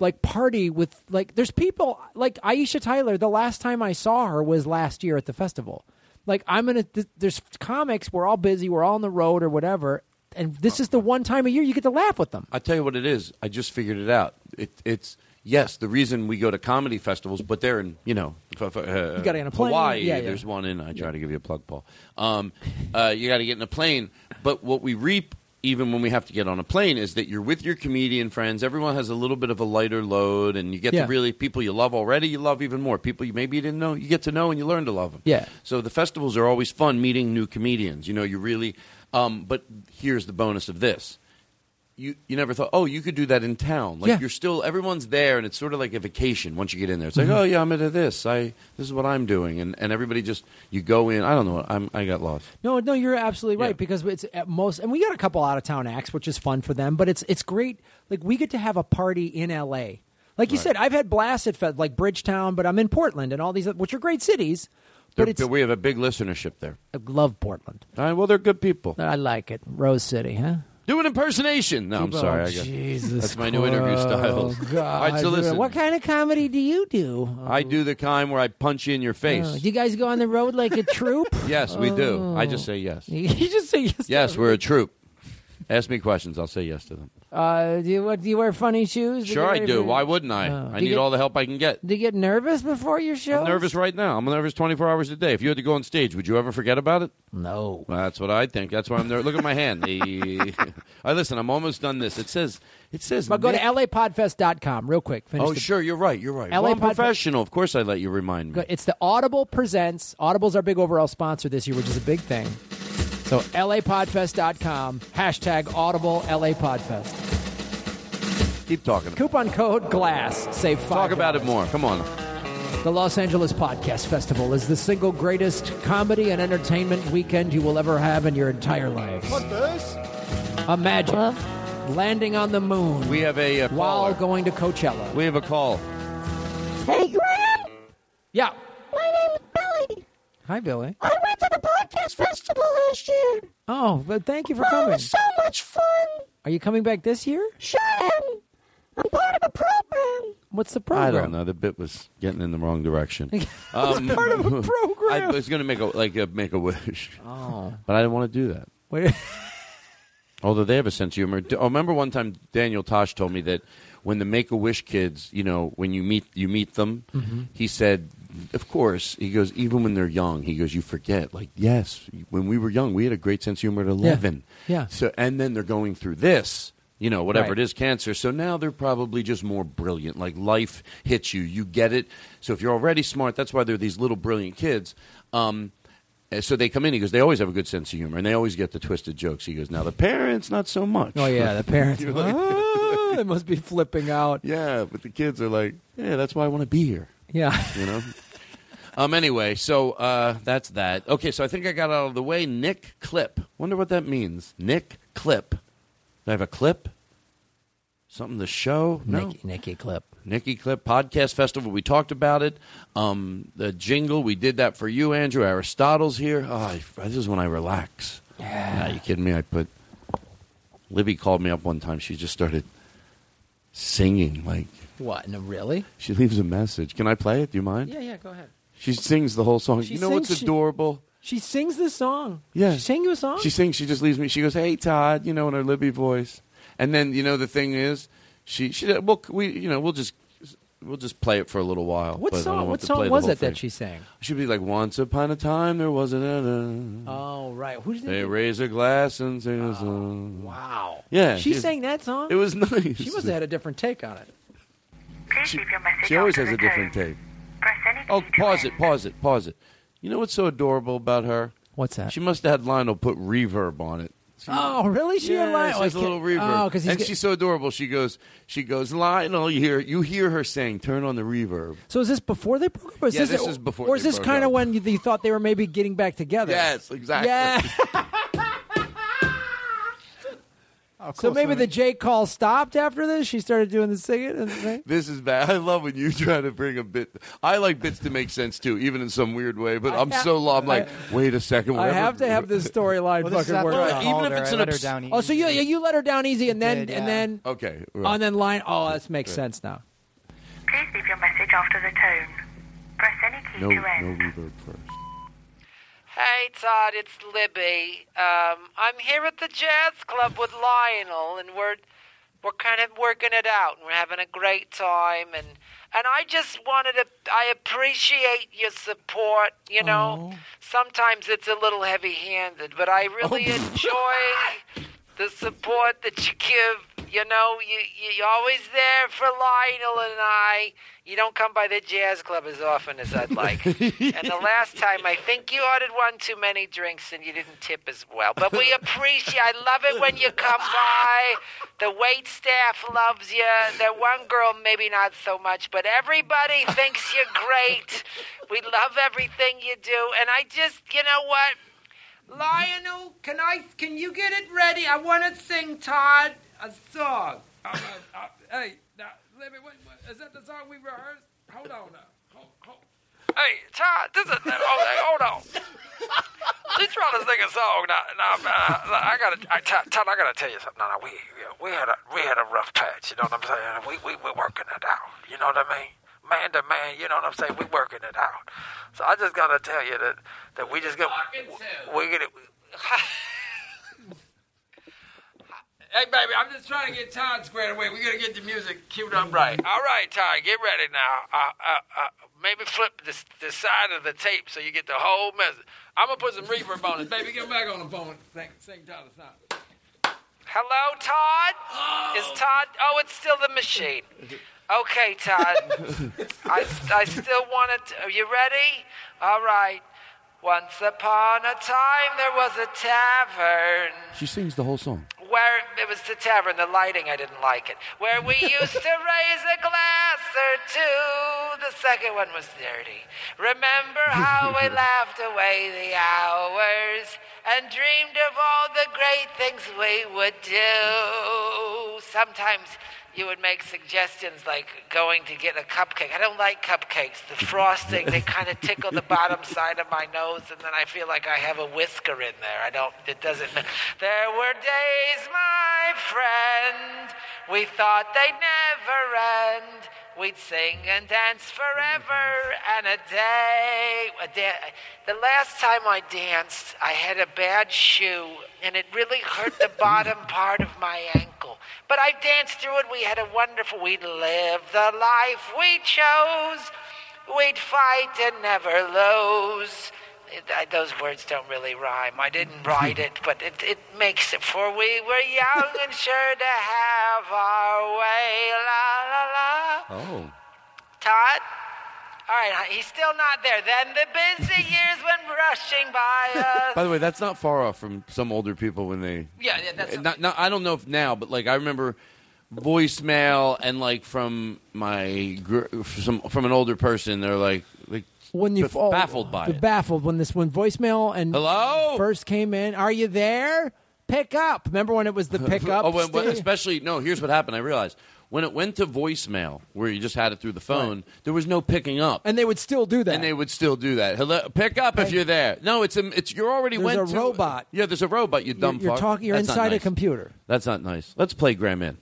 like party with like there's people like aisha tyler the last time i saw her was last year at the festival like i'm gonna th- there's comics we're all busy we're all on the road or whatever and this is the one time a year you get to laugh with them I tell you what it is. I just figured it out. It, it's yes, the reason we go to comedy festivals, but they're in you know f- f- uh, You gotta get on a plane. Hawaii. Yeah, yeah. There's one in. I try to give you a plug, Paul. Um, uh, you got to get in a plane. But what we reap, even when we have to get on a plane, is that you're with your comedian friends. Everyone has a little bit of a lighter load, and you get Yeah. to really people you love already. You love even more people you maybe you didn't know. You get to know and you learn to love them. Yeah. So the festivals are always fun meeting new comedians. You know, you really. Um, but here's the bonus of this you you never thought, oh, you could do that in town. Like Yeah. you're still everyone's there, and it's sort of like a vacation once you get in there. It's like, mm-hmm. oh yeah, I'm into this. I this is what I'm doing, and and everybody just you go in. I don't know. I'm I got lost. No, no, you're absolutely right because it's at most, and we got a couple out of town acts, which is fun for them. But it's it's great. Like we get to have a party in L.A. Like you Right. said, I've had blasts at Fed, like Bridgetown, but I'm in Portland and all these, which are great cities. But They're- we have a big listenership there. I love Portland. All right, well, they're good people. I like it. Rose City, huh? Do an impersonation. No, I'm People- sorry. oh, I got, Jesus that's my new interview style. Oh, God. All right, so listen. What kind of comedy do you do? I do the kind where I punch you in your face. Oh, do you guys go on the road like a troop? yes, we do. Oh. I just oh. say yes. you just say yes. Yes, we're a troop. Ask me questions. I'll say yes to them. Uh, do you what? Do you wear funny shoes? Sure, I do. Why wouldn't I? Oh. I Do you need get- all the help I can get. Do you get nervous before your show? I'm nervous right now. I'm nervous 24 hours a day. If you had to go on stage, would you ever forget about it? No. Well, that's what I think. That's why I'm there. Look at my hand. The- I listen. I'm almost done this. It says. It says. But go to Nick- lapodfest.com real quick. Finish Oh, the- sure. You're right. You're right. LA Well, I'm professional. Of course, I let you remind me. It's the Audible Presents. Audible's our big overall sponsor this year, which is a big thing. So lapodfest.com, hashtag Audible LA Podfest. Keep talking. Coupon code GLASS. Save five. Talk about it more. Come on. The Los Angeles Podcast Festival is the single greatest comedy and entertainment weekend you will ever have in your entire lives. What this? Imagine landing on the moon We have a uh, while caller. going to Coachella. We have a call. Hey, Graham! Yeah. My name's Billy. Hi, Billy. I went to the podcast festival last year. Oh, but thank you for Oh, it coming. was so much fun. Are you coming back this year? Sure am. I'm part of a program. What's the program? I program? don't know. The bit was getting in the wrong direction. Um, part of a program. I was going to make a like a make a wish, Oh. but I didn't want to do that. Wait. Although they have a sense of humor. D- Oh, remember one time Daniel Tosh told me that when the Make a Wish kids, you know, when you meet you meet them, Mhm. he said, of course, he goes, even when they're young, he goes, you forget, like, yes, when we were young, we had a great sense of humor at eleven. Yeah. So, and then they're going through this. You know, whatever Right. it is, cancer. So now they're probably just more brilliant. Like life hits you, you get it. So if you're already smart, that's why they're these little brilliant kids. Um, uh, so they come in. He goes, they always have a good sense of humor, and they always get the twisted jokes. He goes, now the parents, not so much. Oh yeah, the parents. Like- oh, they must be flipping out. Yeah, but the kids are like, yeah, that's why I want to be here. Yeah. You know. um. Anyway, so uh, that's that. Okay, so I think I got out of the way. Nick Clip. Wonder what that means. Nick Clip. Do I have a clip? Something to show? No. Nicky, Nicky Clip. Nicky Clip Podcast Festival. We talked about it. Um, the jingle we did that for you, Andrew. Aristotle's here. Oh, I, this is when I relax. Yeah. you kidding me? I put. Libby called me up one time. She just started singing like What? No, really? she leaves a message. Can I play it? Do you mind? Yeah, yeah. Go ahead. She sings the whole song. She you know what's sings- she- adorable? She sings this song. Yeah. She sang you a song. She sings. She just leaves me. She goes, "Hey Todd," you know, in her Libby voice. And then you know the thing is, she she well we you know we'll just we'll just play it for a little while. What but I don't song? want What to play song the was whole it that thing. she sang? She'd be like, "Once upon a time there was a." Oh right. Who did They raise a glass and sing a song. Wow. Yeah, She she's- sang that song. It was nice. She must have had a different take on it. She, she always has a different take. Oh, pause it, pause it, pause it. You know what's so adorable about her? What's that? She must have had Lionel put reverb on it. Oh, really? She yeah, had Lionel. She has oh, a little reverb. Oh, because he's and get- she's so adorable. She goes, she goes, Lionel. You hear, you hear her saying, "Turn on the reverb." So is this before they broke up? Or is Yeah, this, this is before Or is they this kind of when you, you thought they were maybe getting back together? Yes, exactly. Yeah. Oh, So maybe the J call stopped after this. She started doing the singing and the. This is bad. I love when you try to bring a bit. I like bits to make sense too, even in some weird way. But I I'm have- so low. I'm like, I- wait a second. I have to have this storyline Well, fucking work I out. Even if it's an let her obs- down Oh, so you yeah, you let her down easy, and then did, and then Okay. right. and then line. Oh, this makes sense now. Please leave your message after the tone. Press any key No, to no end. reverb first. Hey Todd, it's Libby. Um, I'm here at the jazz club with Lionel, and we're we're kind of working it out, and we're having a great time. And and I just wanted to. I appreciate your support. You know, sometimes it's a little heavy-handed, but I really enjoy the support that you give. You know, you you- you're always there for Lionel and I. You don't come by the jazz club as often as I'd like. and the last time, I think you ordered one too many drinks and you didn't tip as well. But we appreciate. I love it when you come by. The wait staff loves you. That one girl, maybe not so much, but everybody thinks you're great. We love everything you do, and I just, you know what? Lionel, can I? Can you get it ready? I want to sing Todd a song. Uh, uh, uh, hey, now, let me. What, what, is that the song we rehearsed? Hold on now. Hold, hold. Hey, Todd, this is. Oh, hold on. She's trying to sing a song. Now, now, uh, I gotta, I, Todd, Todd, I gotta tell you something. Now, now, we, we had a, we had a rough patch. You know what I'm saying? We, we, we're working it out. You know what I mean? Man to man, you know what I'm saying? We're working it out. So I just gotta tell you that, that we just gonna, we get it. Hey, baby, I'm just trying to get Todd squared away. We gotta get the music queued up right. All right, Todd, get ready now. Uh, uh, uh, maybe flip the, the side of the tape so you get the whole message. I'm gonna put some reverb on it. Baby, get back on the phone. Sing, sing Todd a song. Hello, Todd? Is Todd? Oh, it's still the machine. Okay, Todd. I, I still want it. Are you ready? All right. Once upon a time, there was a tavern She sings the whole song. where it was the tavern, the lighting, I didn't like it. Where we used to raise a glass or two. The second one was dirty. Remember how we laughed away the hours and dreamed of all the great things we would do. Sometimes you would make suggestions like going to get a cupcake. I don't like cupcakes. The frosting, they kind of tickle the bottom side of my nose, and then I feel like I have a whisker in there. I don't, it doesn't. There were days, my friend, we thought they'd never end. We'd sing and dance forever and a day. A da- the last time I danced, I had a bad shoe and it really hurt the bottom part of my ankle. But I danced through it. We had a wonderful, we'd live the life we chose. We'd fight and never lose. It, I, those words don't really rhyme. I didn't write it, but it, it makes it. For we were young and sure to have our way. La la la. Oh. Todd? All right, he's still not there. Then the busy years went rushing by us. By the way, that's not far off from some older people when they. Yeah, yeah, that's- eh, not, not. I don't know if now, but like I remember voicemail and like from my gr- some from an older person, they're like like When you fall, baffled by it. baffled when this when voicemail and Hello? first came in. Are you there? Pick up. Remember when it was the pick oh, up? oh, when, when- especially no. Here's what happened. I realized when it went to voicemail, where you just had it through the phone, there was no picking up, and they would still do that. and they would still do that. Hello, pick up if you're there. No, it's a, it's you're already There's went a to- robot. Yeah, there's a robot. You dumb you're fuck. talking. You're That's inside a computer. That's not nice. Let's play Graham in.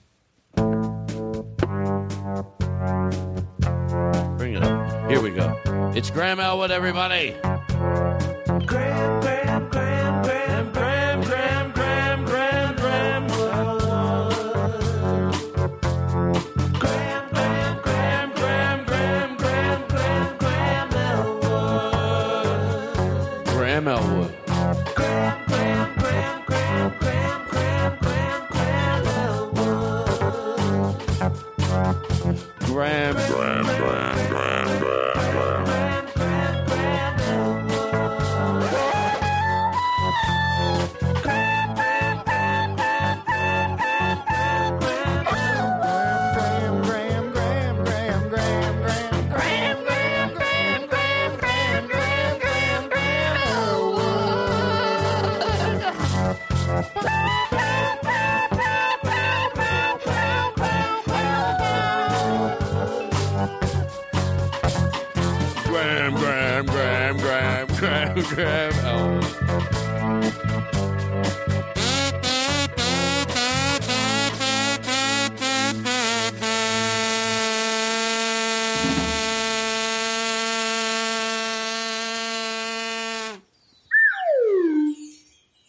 Here we go. It's Graham Elwood, everybody. Graham, Graham, Graham, Graham, Graham, Graham, Graham, Graham, Graham, Graham, Graham, Graham, Graham, Graham, Graham, Graham, Graham Elwood. Graham Elwood. Graham, Graham, Graham, Graham, Graham, Graham, Graham, Elwood. Graham,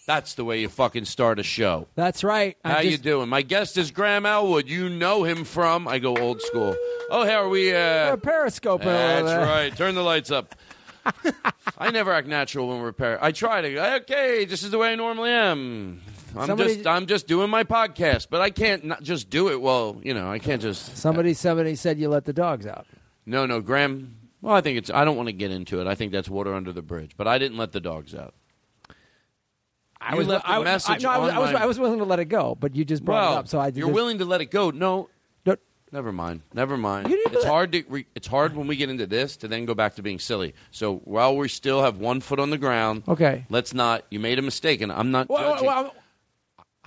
That's the way you fucking start a show. That's right. I'm How you doing? My guest is Graham Elwood. You know him from I go old school. Oh, how are we? Uh, We're periscoping over That's right. Turn the lights up. I never act natural when we're par- I try to. Okay, this is the way I normally am. I'm Somebody- just I'm just doing my podcast, but I can't not just do it. Well, you know, I can't just. Somebody, somebody said you let the dogs out. No, no, Graham. Well, I think it's. I don't want to get into it. I think that's water under the bridge. But I didn't let the dogs out. I You was, left a I, message I, no, I was, I was, I was willing to let it go, but you just brought well, it up, so I. you're just- willing to let it go. No. Never mind. Never mind. It's hard to. Re- it's hard when we get into this to then go back to being silly. So while we still have one foot on the ground, Okay. let's not. You made a mistake, and I'm not Well, well, well,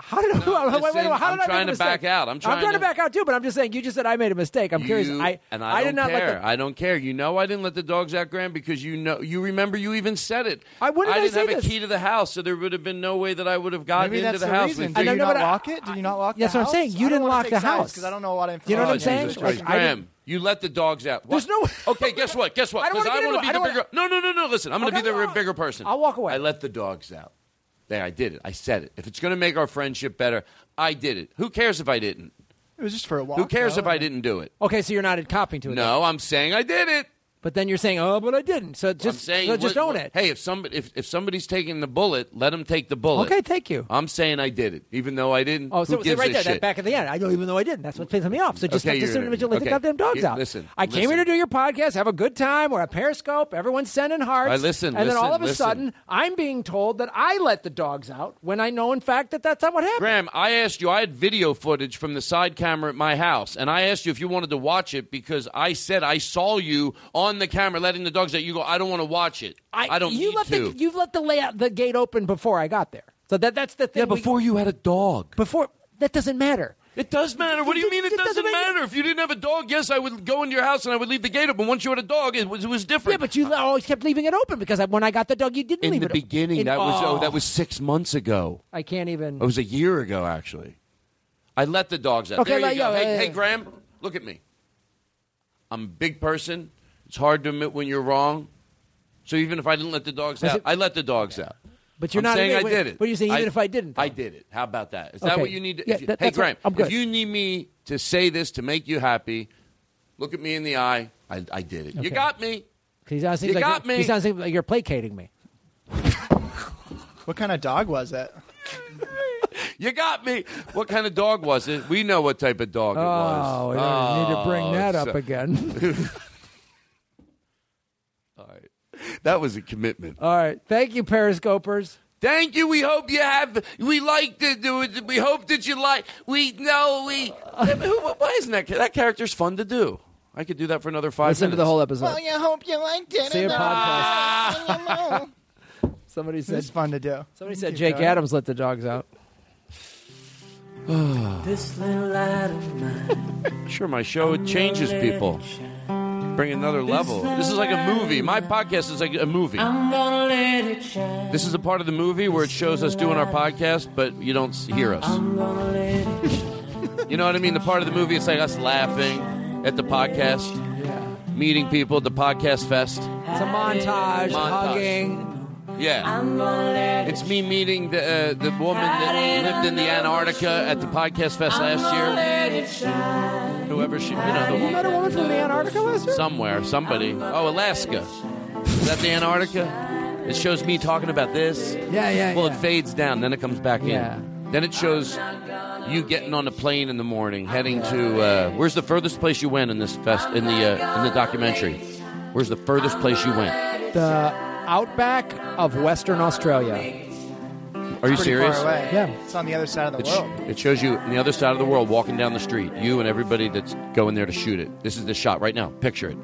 how did, wait, wait, wait, listen, wait, how I'm did I trying make a to back mistake? out. I'm trying to, to- back out too, but I'm just saying. You just said I made a mistake. I'm curious. I and I, did don't care. let the. I don't care. You know, I didn't let the dogs out, Graham, because you know. You remember, you even said it. I, when did I didn't say have this? a key to the house, so there would have been no way that I would have gotten Maybe into that's the, house. reason. with Did you. you not I- lock it? Did you not lock That's the what I'm saying. You didn't wanna lock the house house. 'cause I don't know what information. You know what I'm Oh, saying? Jesus Like, Christ. I didn't- Graham, you let the dogs out. There's What? no- Okay, guess what? Guess what? I don't wanna Because I want to be I the bigger. No, no, no, no. Listen, I'm going to be the bigger person. I'll walk away. I let the dogs out. There, I did it. I said it. If it's going to make our friendship better, I did it. Who cares if I didn't? It was just for a walk. Who cares though. if I didn't do it? Okay, so you're not copying to it. No, I'm saying I did it. But then you're saying, oh, but I didn't. So just, saying, so just what- own what- it. Hey, if somebody if, if somebody's taking the bullet, let them take the bullet. Okay, thank you. I'm saying I did it, even though I didn't. Oh, so, so right there, that back at the end. I know, even though I didn't. That's what pisses me off. So just, Okay, just individually let the goddamn dogs You- out. listen, I came listen. here to do your podcast, have a good time. We're at Periscope. Everyone's sending hearts. I listen, and then all of a listen. sudden, I'm being told that I let the dogs out when I know, in fact, that that's not what happened. Graham, I asked you. I had video footage from the side camera at my house, and I asked you if you wanted to watch it because I said I saw you on the camera letting the dogs out. You go, I don't want to watch it. I, don't you need let to. The, you've let the layout, the gate open before I got there. So that that's the thing. yeah, before you had a dog. Before that doesn't matter. It does matter. What do you mean it, doesn't, matter? If you didn't have a dog, yes, I would go into your house and I would leave the gate open. Once you had a dog, it was, it was different. Yeah, but you always kept leaving it open because when I got the dog, you didn't in leave the it beginning, in- that was oh, oh. that was six months ago. I can't even. It was a year ago, actually. I let the dogs out. Okay, there you let- go. yeah, hey, yeah, hey. Graham, look at me. I'm a big person. It's hard to admit when you're wrong. So even if I didn't let the dogs out, it- I let the dogs out. But you're I'm not saying I admitting- did it. But you're saying even if I didn't, though. I did it. How about that? Is that what you need? To, Yeah, if you- that- hey, that's what- Graham, I'm good. if you need me to say this to make you happy, look at me in the eye. I, I did it. You got me. He sounds You like got you're, me. He sounds like you're placating me. What kind of dog was that? You got me. What kind of dog was it? We know what type of dog it was. Oh, we don't need to bring Oh, that up so- again. All right. That was a commitment. All right, thank you, Periscopers. Thank you. We hope you have. We like to do it. We hope that you like. We know we. Why isn't that that character's fun to do? I could do that for another five Listen to the whole episode. Well, you hope you liked it. See a podcast. Somebody said It's fun to do. Somebody said Jake Adams let the dogs out. This little light of mine. Sure, my show it changes people. Bring another level. This is like a movie. My podcast is like a movie. I'm gonna let it shine. This is a part of the movie where it shows us doing our podcast, but you don't hear us. I'm gonna let it shine. You know what I mean? The part of the movie, it's like us laughing at the podcast, meeting people at the podcast fest. It's a montage, Montage. hugging. Yeah. I'm gonna let it It's me meeting the uh, the woman that lived in the Antarctica at the podcast fest last year. let it shine. Whoever she, you know, You the, met a woman from the Antarctica last year? somewhere, somebody. Oh, Alaska. Is that the Antarctica? It shows me talking about this. Yeah, yeah, Well, yeah. it fades down, then it comes back Yeah. in. Then it shows you getting on a plane in the morning, heading to uh, where's the furthest place you went in this fest in the uh, in the documentary? Where's the furthest place you went? The outback of Western Australia. Are you Pretty serious? Far away. Yeah. It's on the other side of the It, sh- world. it shows you on the other side of the world walking down the street. You and everybody that's going there to shoot it. This is the shot right now. Picture it.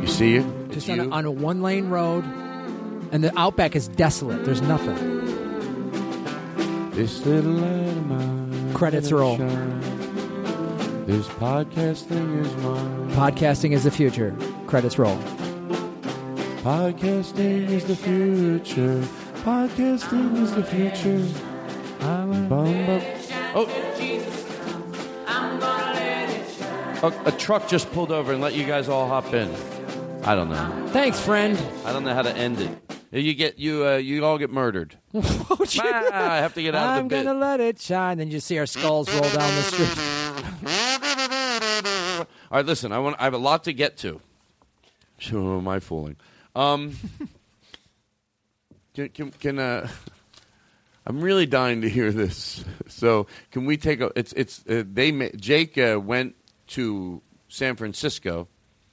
You see it? It's Just on a, you. on a one lane road, and the outback is desolate. There's nothing. This little light of mine. Credits roll. This podcast thing is mine. Podcasting is the future. Credits roll. Podcasting is the future. Podcasting is the future. i'm Bum, bum. Oh. A, a truck just pulled over and let you guys all hop in. I don't know. Thanks, friend. I don't know how to end it. You get you uh, you all get murdered. Ah, I have to get out I'm of the bit. gonna let it shine. Then you see our skulls roll down the street. All right, listen. I want. I have a lot to get to. Who am I fooling? Um, can can, can uh, I'm really dying to hear this. So can we take a? It's it's uh, they ma- Jake uh, went to San Francisco.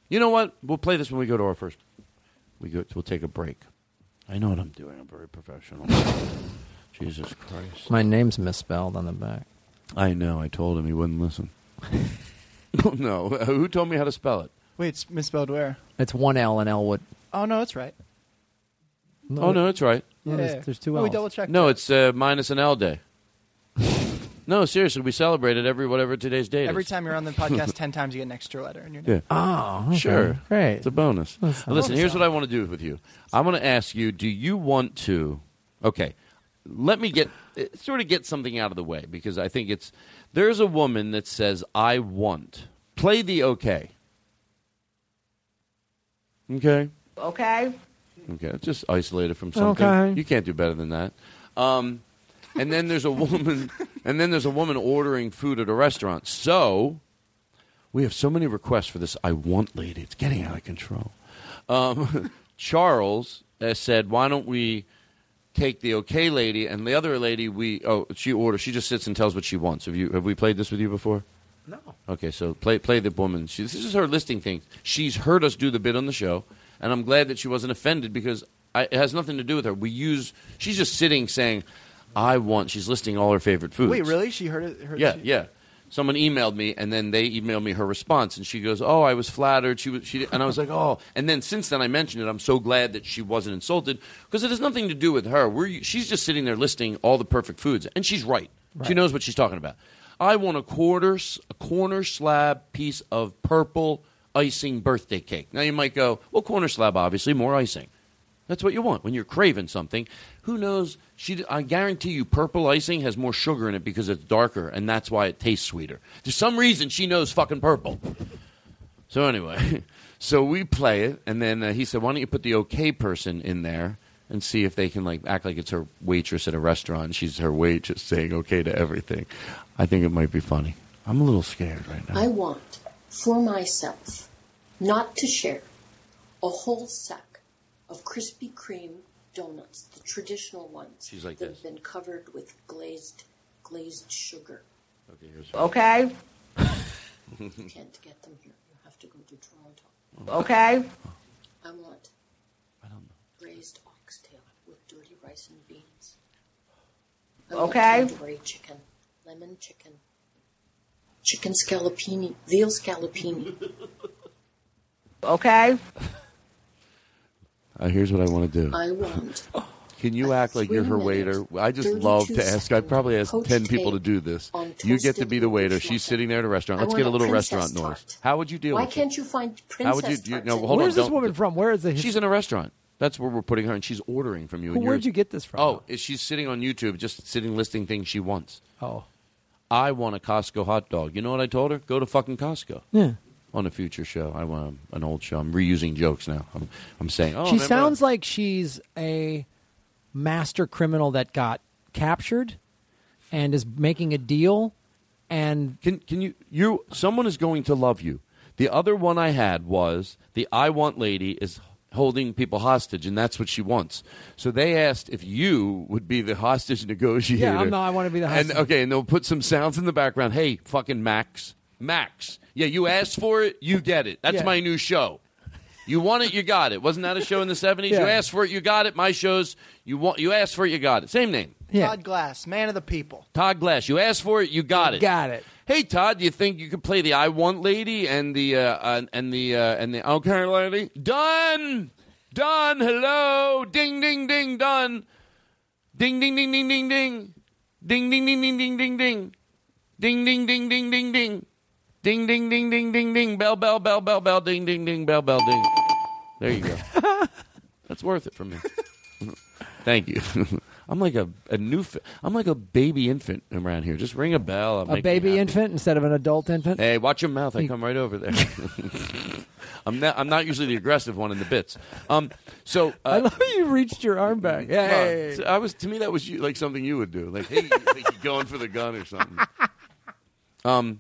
You know what? We'll play this when we go to our first. We go. We'll take a break. I know what I'm doing. I'm very professional. Jesus Christ. My name's misspelled on the back. I know. I told him he wouldn't listen. no. Who told me how to spell it? Wait, it's misspelled where? It's one L in Elwood. Oh no, it's right. oh no, it's right. No, there's, there's two Oh, we L's. double checked. No, it's uh, minus an L day. no, seriously, we celebrate it every whatever today's date Every is. time you're on the podcast, ten times you get an extra letter in your name. Yeah. Oh, okay. Sure. Great. It's a bonus. That's Listen, nice. here's what I want to do with you. I want to ask you, do you want to Okay. Let me get uh, sort of get something out of the way because I think it's there's a woman that says I want. Play the okay. Okay? Okay. Okay, just isolated from something. Okay. You can't do better than that. Um, and then there's a woman, and then there's a woman ordering food at a restaurant. So we have so many requests for this. I want lady. It's getting out of control. Um, Charles said, "Why don't we take the okay lady and the other lady? We oh she orders. She just sits and tells what she wants. Have you have we played this with you before? No. Okay, so play play the woman. She, this is her listing things. She's heard us do the bit on the show, and I'm glad that she wasn't offended because I, it has nothing to do with her. We use. She's just sitting saying, "I want." She's listing all her favorite foods. Wait, really? She heard it? Heard Yeah, she- yeah. Someone emailed me, and then they emailed me her response, and she goes, "Oh, I was flattered." She was, she, and I was like, "Oh." And then since then, I mentioned it. I'm so glad that she wasn't insulted because it has nothing to do with her. We're, she's just sitting there listing all the perfect foods, and she's right. She knows what she's talking about. I want a quarter, a corner slab piece of purple icing birthday cake. Now you might go, "Well, corner slab, obviously, more icing." That's what you want when you're craving something. Who knows? She, I guarantee you, purple icing has more sugar in it because it's darker, and that's why it tastes sweeter. There's some reason she knows fucking purple. So anyway, so we play it, and then uh, he said, "Why don't you put the okay person in there and see if they can like act like it's her waitress at a restaurant? and She's her waitress saying okay to everything." I think it might be funny. I'm a little scared right now. I want for myself, not to share, a whole sack of Krispy Kreme donuts, the traditional ones She's like that this. have been covered with glazed glazed sugar. Okay, here's Okay. You can't get them here. You have to go to Toronto. Okay. I want braised oxtail with dirty rice and beans. I want Okay. tandoori chicken, lemon chicken, chicken scallopini, veal scallopini. Okay. Uh, here's what I want to do. I want Can you act like you're her waiter? I just love to ask. I probably ask ten people to do this. You get to be the waiter. She's sitting there at a restaurant. Let's get a little restaurant tart. noise. How would you deal Why with it? can't you find princess How would you? you no, in- hold Where's on. this woman from? Where is the? She's in a restaurant. That's where we're putting her, and she's ordering from you. Who- where'd you get this from? Oh, is she's sitting on YouTube, just sitting listing things she wants. Oh. I want a Costco hot dog. You know what I told her? Go to fucking Costco. Yeah. On a future show, I want an old show. I'm reusing jokes now. I'm, I'm saying, oh, she sounds like she's a master criminal that got captured and is making a deal. And can can you you someone is going to love you. The other one I had was the I want lady is holding people hostage, and that's what she wants. So they asked if you would be the hostage negotiator. Yeah, I'm not- I wanna be the hostage. And okay, and they'll put some sounds in the background. Hey, fucking Max, Max. Yeah, you asked for it, you get it. That's Yeah. my new show. You want it, you got it. Wasn't that a show in the '70s? You asked for it, you got it. My shows, you want, you asked for it, you got it. Same name. Todd Glass, man of the people. Todd Glass. You asked for it, you got it. Got it. Hey Todd, do you think you could play the I want lady and the uh, uh, and the uh, and the okay lady? Done, done. Hello, ding ding ding, done. Ding ding ding ding ding ding, ding ding ding ding ding ding ding, ding ding ding ding ding ding, Ding, ding, ding, ding, ding, ding. Bell, bell, bell, bell, bell. Ding, ding, ding. Bell, bell, ding. There you go. That's worth it for me. Thank you. I'm like a, a new. I'm like a baby infant around here. Just ring a bell. I'll A baby infant instead of an adult infant. Hey, watch your mouth. I come right over there. I'm not. I'm not usually the aggressive one in the bits. Um. So uh, I love how you reached your arm back. Hey. uh, so I was to me that was you, like something you would do. Like, hey, you think you're going for the gun or something. Um,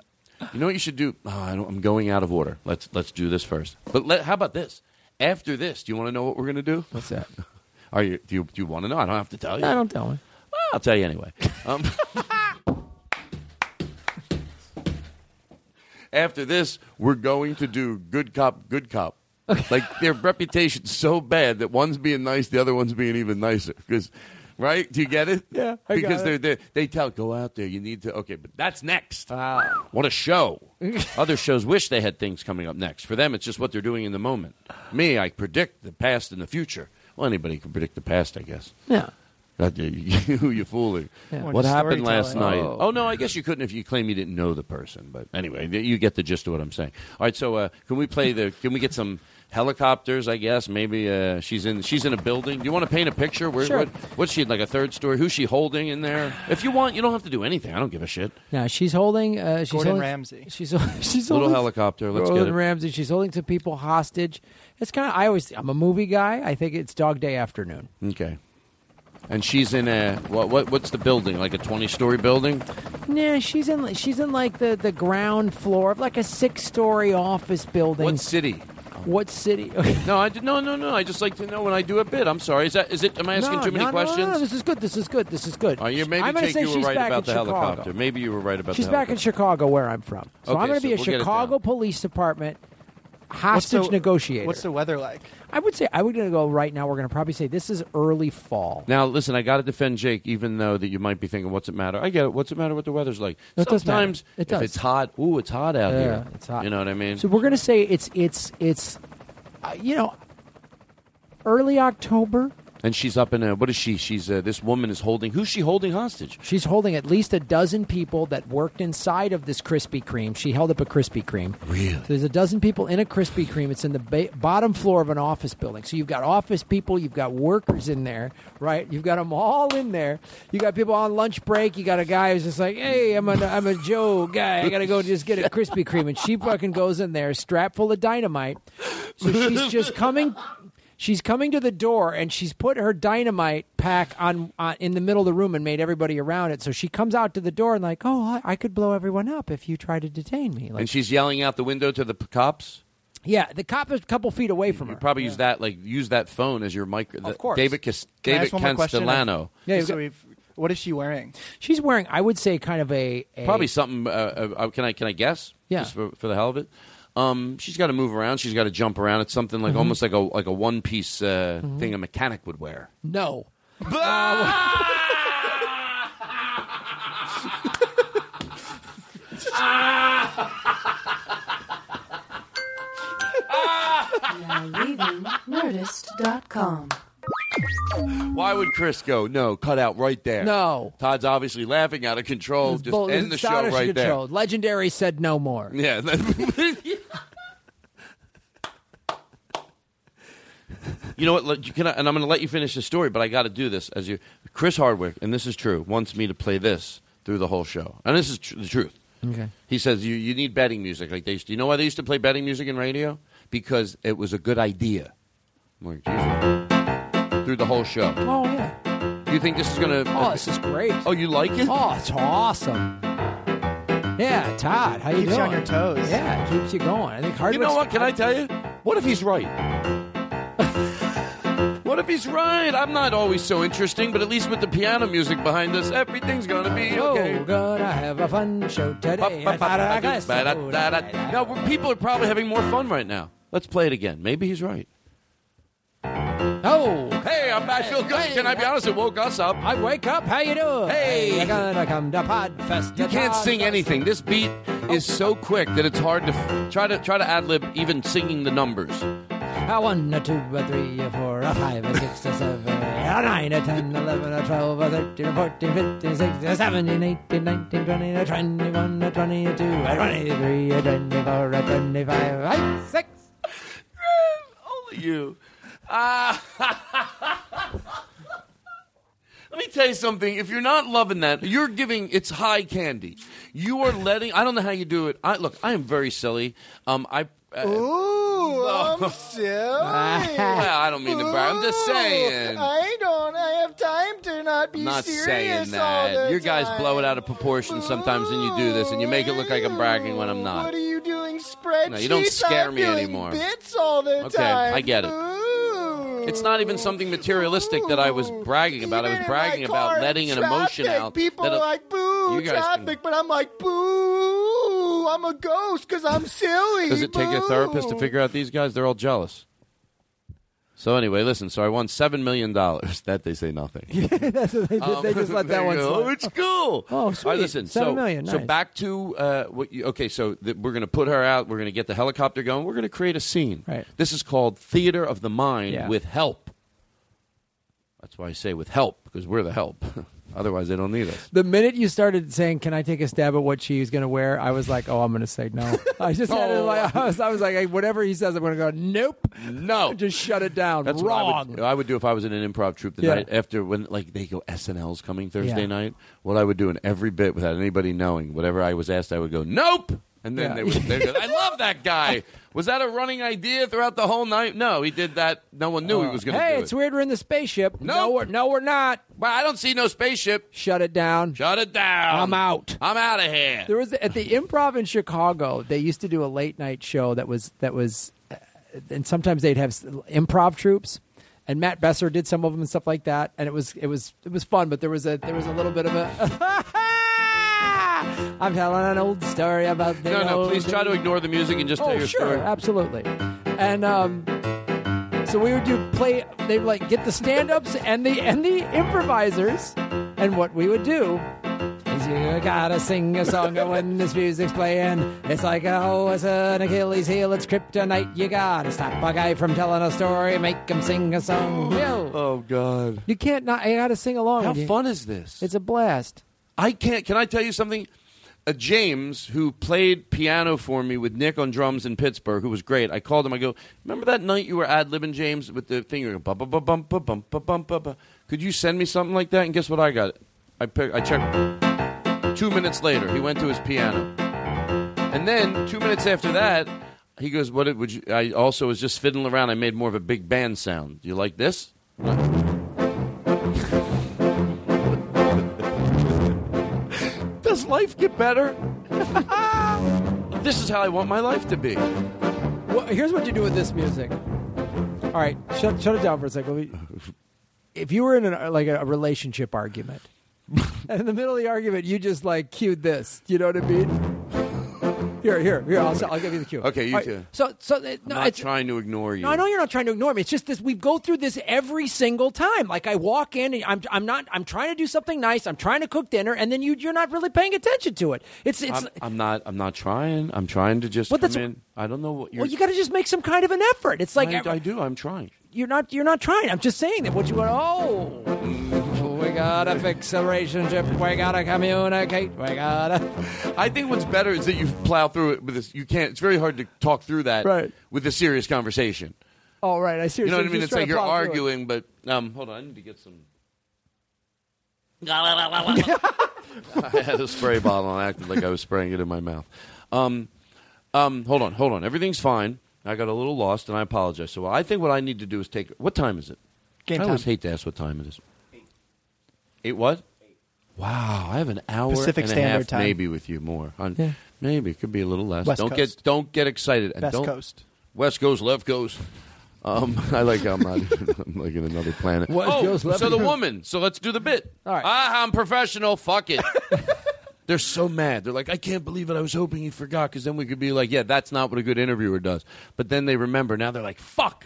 you know what you should do? Oh, I don't, I'm going out of order. Let's let's do this first. But let, how about this? After this, do you want to know what we're going to do? What's that? Are you? Do you, do you want to know? I don't have to tell you. No, don't tell me. Well, I'll tell you anyway. Um, after this, we're going to do good cop, good cop. Like their reputation's so bad that one's being nice, the other one's being even nicer. Because, right? Do you get it? Yeah, I because they're, they're they tell go out there. You need to. Okay, but that's next. Wow. What a show! Other shows wish they had things coming up next. For them, it's just what they're doing in the moment. Me, I predict the past and the future. Well, anybody can predict the past, I guess. Yeah. Not you, you, you fooling. Yeah. What happened last storytelling. night? Oh. Oh. no, I guess you couldn't if you claim you didn't know the person. But anyway, you get the gist of what I'm saying. All right, so uh, can we play the? Can we get some helicopters? I guess maybe uh, she's in. She's in a building. Do you want to paint a picture? Where, Sure. what, what's she like a third story? Who's she holding in there? If you want, you don't have to do anything. I don't give a shit. Yeah, she's holding. Uh, she's Gordon holding, Ramsay. She's she's Little holding, helicopter. Let's Gordon get it. Ramsay. She's holding some people hostage. It's kind of. I always. I'm a movie guy. I think it's Dog Day Afternoon. Okay. And she's in a what? What? What's the building? Like a twenty-story building? Nah, she's in. She's in like the the ground floor of like a six story office building. What city? What city? No, I did, no, no, no. I just like to know when I do a bit. I'm sorry. Is that? Is it? Am I asking No, too many no, no, questions? No, this is good. This is good. This is good. Oh, you maybe I'm gonna Jake, say you were she's right back about in the Chicago. helicopter. Maybe you were right about She's the back in Chicago, where I'm from. So Okay, I'm going to so be a we'll get it Chicago Police Department hostage What's the- negotiator. What's the weather like? I would say I would going to go right now. We're going to probably say this is early fall. Now, listen, I got to defend Jake, even though that you might be thinking, "What's it matter?" I get it. What's it matter what the weather's like? It does matter. Sometimes, It if does. it's hot, ooh, it's hot out Yeah, here. it's hot. You know what I mean? So we're going to say it's it's it's uh, you know early October. And she's up in a. What is she? She's uh, this woman is holding. Who's she holding hostage? She's holding at least a dozen people that worked inside of this Krispy Kreme. She held up a Krispy Kreme. Really? So there's a dozen people in a Krispy Kreme. It's in the ba- bottom floor of an office building. So you've got office people, you've got workers in there, right? You've got them all in there. You got people on lunch break. You got a guy who's just like, "Hey, I'm a I'm a Joe guy. I gotta go just get a Krispy Kreme." And she fucking goes in there, strapped full of dynamite. So she's just coming. She's coming to the door and she's put her dynamite pack on, on in the middle of the room and made everybody around it. So she comes out to the door and like, oh, I, I could blow everyone up if you try to detain me. Like, and she's yelling out the window to the p- cops. yeah, the cop is a couple feet away from her. You probably use that like use that phone as your mic. Of course. David Cas- David ask one more question? Castellano. Yeah, so we've, what is she wearing? She's wearing, I would say, kind of a, a Probably something. Uh, uh, uh, can I can I guess? Yeah. Just for, for the hell of it. Um, she's got to move around. She's got to jump around. It's something like Mhm. almost like a like a one piece uh, Mhm. thing a mechanic would wear. no. Now Nerdist.com. Why would Chris go? No, cut out right there. No. Todd's obviously laughing out of control. Just Bull- end the show right control. Legendary said no more. Yeah. You know what? let- you Can I, and I'm going to let you finish the story, but I got to do this as you. Chris Hardwick, and this is true, wants me to play this through the whole show, and this is tr- the truth. Okay. He says you, you need betting music like they used to. You know why they used to play betting music in radio? Because it was a good idea. I'm like, Through the whole show. Oh, yeah. You think this is going to? Oh, this is great. Oh, you like it? Oh, it's awesome. Yeah, Todd, how you Keeps you doing? on your toes. Yeah, it keeps you going. I think Hardwick. You know what? Can I tell you? What if he's right? What if he's right? I'm not always so interesting, but at least with the piano music behind us, everything's gonna be oh, okay. Oh, gonna have a fun show today. I thought I got so- No, we're- people are probably having more fun right now. Let's play it again. Maybe he's right. Oh, Hey, I'm, I feel good. Can I be honest? It woke us up. I wake up. How you doing? Hey. you're gonna come to Podfest. You can't sing anything. This beat is so quick that it's hard to f- try to try to ad lib even singing the numbers. A one, a two, a three, a four, a five, a six, a seven. a 9, a 10, 11, a 12, a 13, a 14, 15, 16, a 17, 18, 19, 20, a 21, a 22, a 23, a 24, a 25, a 6. Only you. Ah. Let me tell you something. If you're not loving that, you're giving it's high candy. You are letting. I don't know how you do it. I look. I am very silly. Um, I. Uh, Ooh, I'm silly. well, I don't mean to brag. I'm just saying. I don't. I have time to not be I'm not serious saying that. the You guys blow it out of proportion sometimes when you do this, and you make it look like I'm bragging when I'm not. What are you doing? Spreadsheets? No, you don't scare I'm me anymore. Bits all the Okay, time. I get it. It's not even something materialistic that I was bragging about. I was bragging about letting an emotion out. People are like, boo, guys can- traffic, but I'm like, boo, I'm a ghost because I'm silly. Does it take a therapist to figure out these guys? They're all jealous. So anyway, listen. So I won seven million dollars. That they say nothing. That's what they did. they just let that one go. slide. Oh, it's cool. Oh, All right, sweet. listen. Seven so, million, so back to uh, what you, okay. So th- we're going to put her out. We're going to get the helicopter going. We're going to create a scene. Right. This is called theater of the mind Yeah. with help. That's why I say with help because we're the help. Otherwise, they don't need us. The minute you started saying, "Can I take a stab at what she's going to wear?" I was like, "Oh, I'm going to say no." I just had it like I was, I was like, hey, "Whatever he says, I'm going to go." Nope. No. Just shut it down. That's Wrong. what I would, I would do if I was in an improv troupe the Yeah. night after when like they go SNL's coming Thursday Yeah. night. What I would do in every bit without anybody knowing, whatever I was asked, I would go nope, and then Yeah. they would. They go, I love that guy. Was that a running idea throughout the whole night? No, he did that. No one knew he was going to Hey, do it's weird we're in the spaceship. No, we're, no, we're not. But I don't see no spaceship. Shut it down. Shut it down. I'm out. I'm out of here. There was at the Improv in Chicago. They used to do a late night show that was that was, uh, and sometimes they'd have improv troops, and Matt Besser did some of them and stuff like that. And it was it was it was fun, but there was a there was a little bit of a. I'm telling an old story about the No, no, please try to ignore the music and just tell oh, your sure, story. absolutely. And um, so we would do play. They would like get the stand-ups and the and the improvisers, and what we would do is you gotta sing a song when this music's playing. It's like oh, it's an Achilles heel, it's kryptonite. You gotta stop a guy from telling a story, make him sing a song. Yo, Oh God. you can't not. You gotta sing along. How fun is this? It's a blast. I can't. Can I tell you something? Uh, James, who played piano for me with Nick on drums in Pittsburgh, who was great. I called him. I go, remember that night you were ad libbing James with the go, bum, bum, bum, bum, bum, bum, bum, bum. Could you send me something like that? And guess what I got? I pick, I checked. Two minutes later, he went to his piano, and then two minutes after that, he goes, "What would you?" I also was just fiddling around. I made more of a big band sound. Do you like this? Life get better? this is how I want my life to be. Well, here's what you do with this music. All right, shut shut it down for a second. If you were in an, like a relationship argument, and in the middle of the argument, you just like cued this. You know what I mean? Here, here, here. I'll, I'll give you the cue. Okay, you right, too. So, so uh, I'm not it's, trying to ignore you. no, I know you're not trying to ignore me. It's just this. We go through this every single time. Like I walk in, and I'm, I'm not. I'm trying to do something nice. I'm trying to cook dinner, and then you, you're not really paying attention to it. It's, it's. I'm, I'm not. I'm not trying. I'm trying to just that's- in. I don't know what you're. well, you got to just make some kind of an effort. It's like I, I do. I'm trying. you're not you're not trying. I'm just saying that what you want. Oh, we gotta fix a relationship. We gotta communicate. We gotta. I think what's better is that you plow through it with this. You can't. It's very hard to talk through that Right. with a serious conversation. Oh, right. I You know what I mean? It's like you're plow through it. arguing, but um, hold on. I need to get some. I had a spray bottle and I acted like I was spraying it in my mouth. Um, um, hold on, hold on. Everything's fine. I got a little lost, and I apologize. So I think what I need to do is take. What time is it? Game I always time. hate to ask what time it is. Eight what? Wow, I have an hour Pacific and a Standard half Time. maybe with you more. On- Yeah. Maybe it could be a little less. West don't Coast. get don't get excited. And Best don't, West Coast. West Coast, left Coast. Um, I like how I'm not even, I'm like in another planet. West oh, Coast, left so the Coast. woman. So let's do the bit. All right. Ah, I'm professional. Fuck it. They're so mad. They're like, I can't believe it. I was hoping he forgot because then we could be like, yeah, that's not what a good interviewer does. But then they remember. Now they're like, fuck.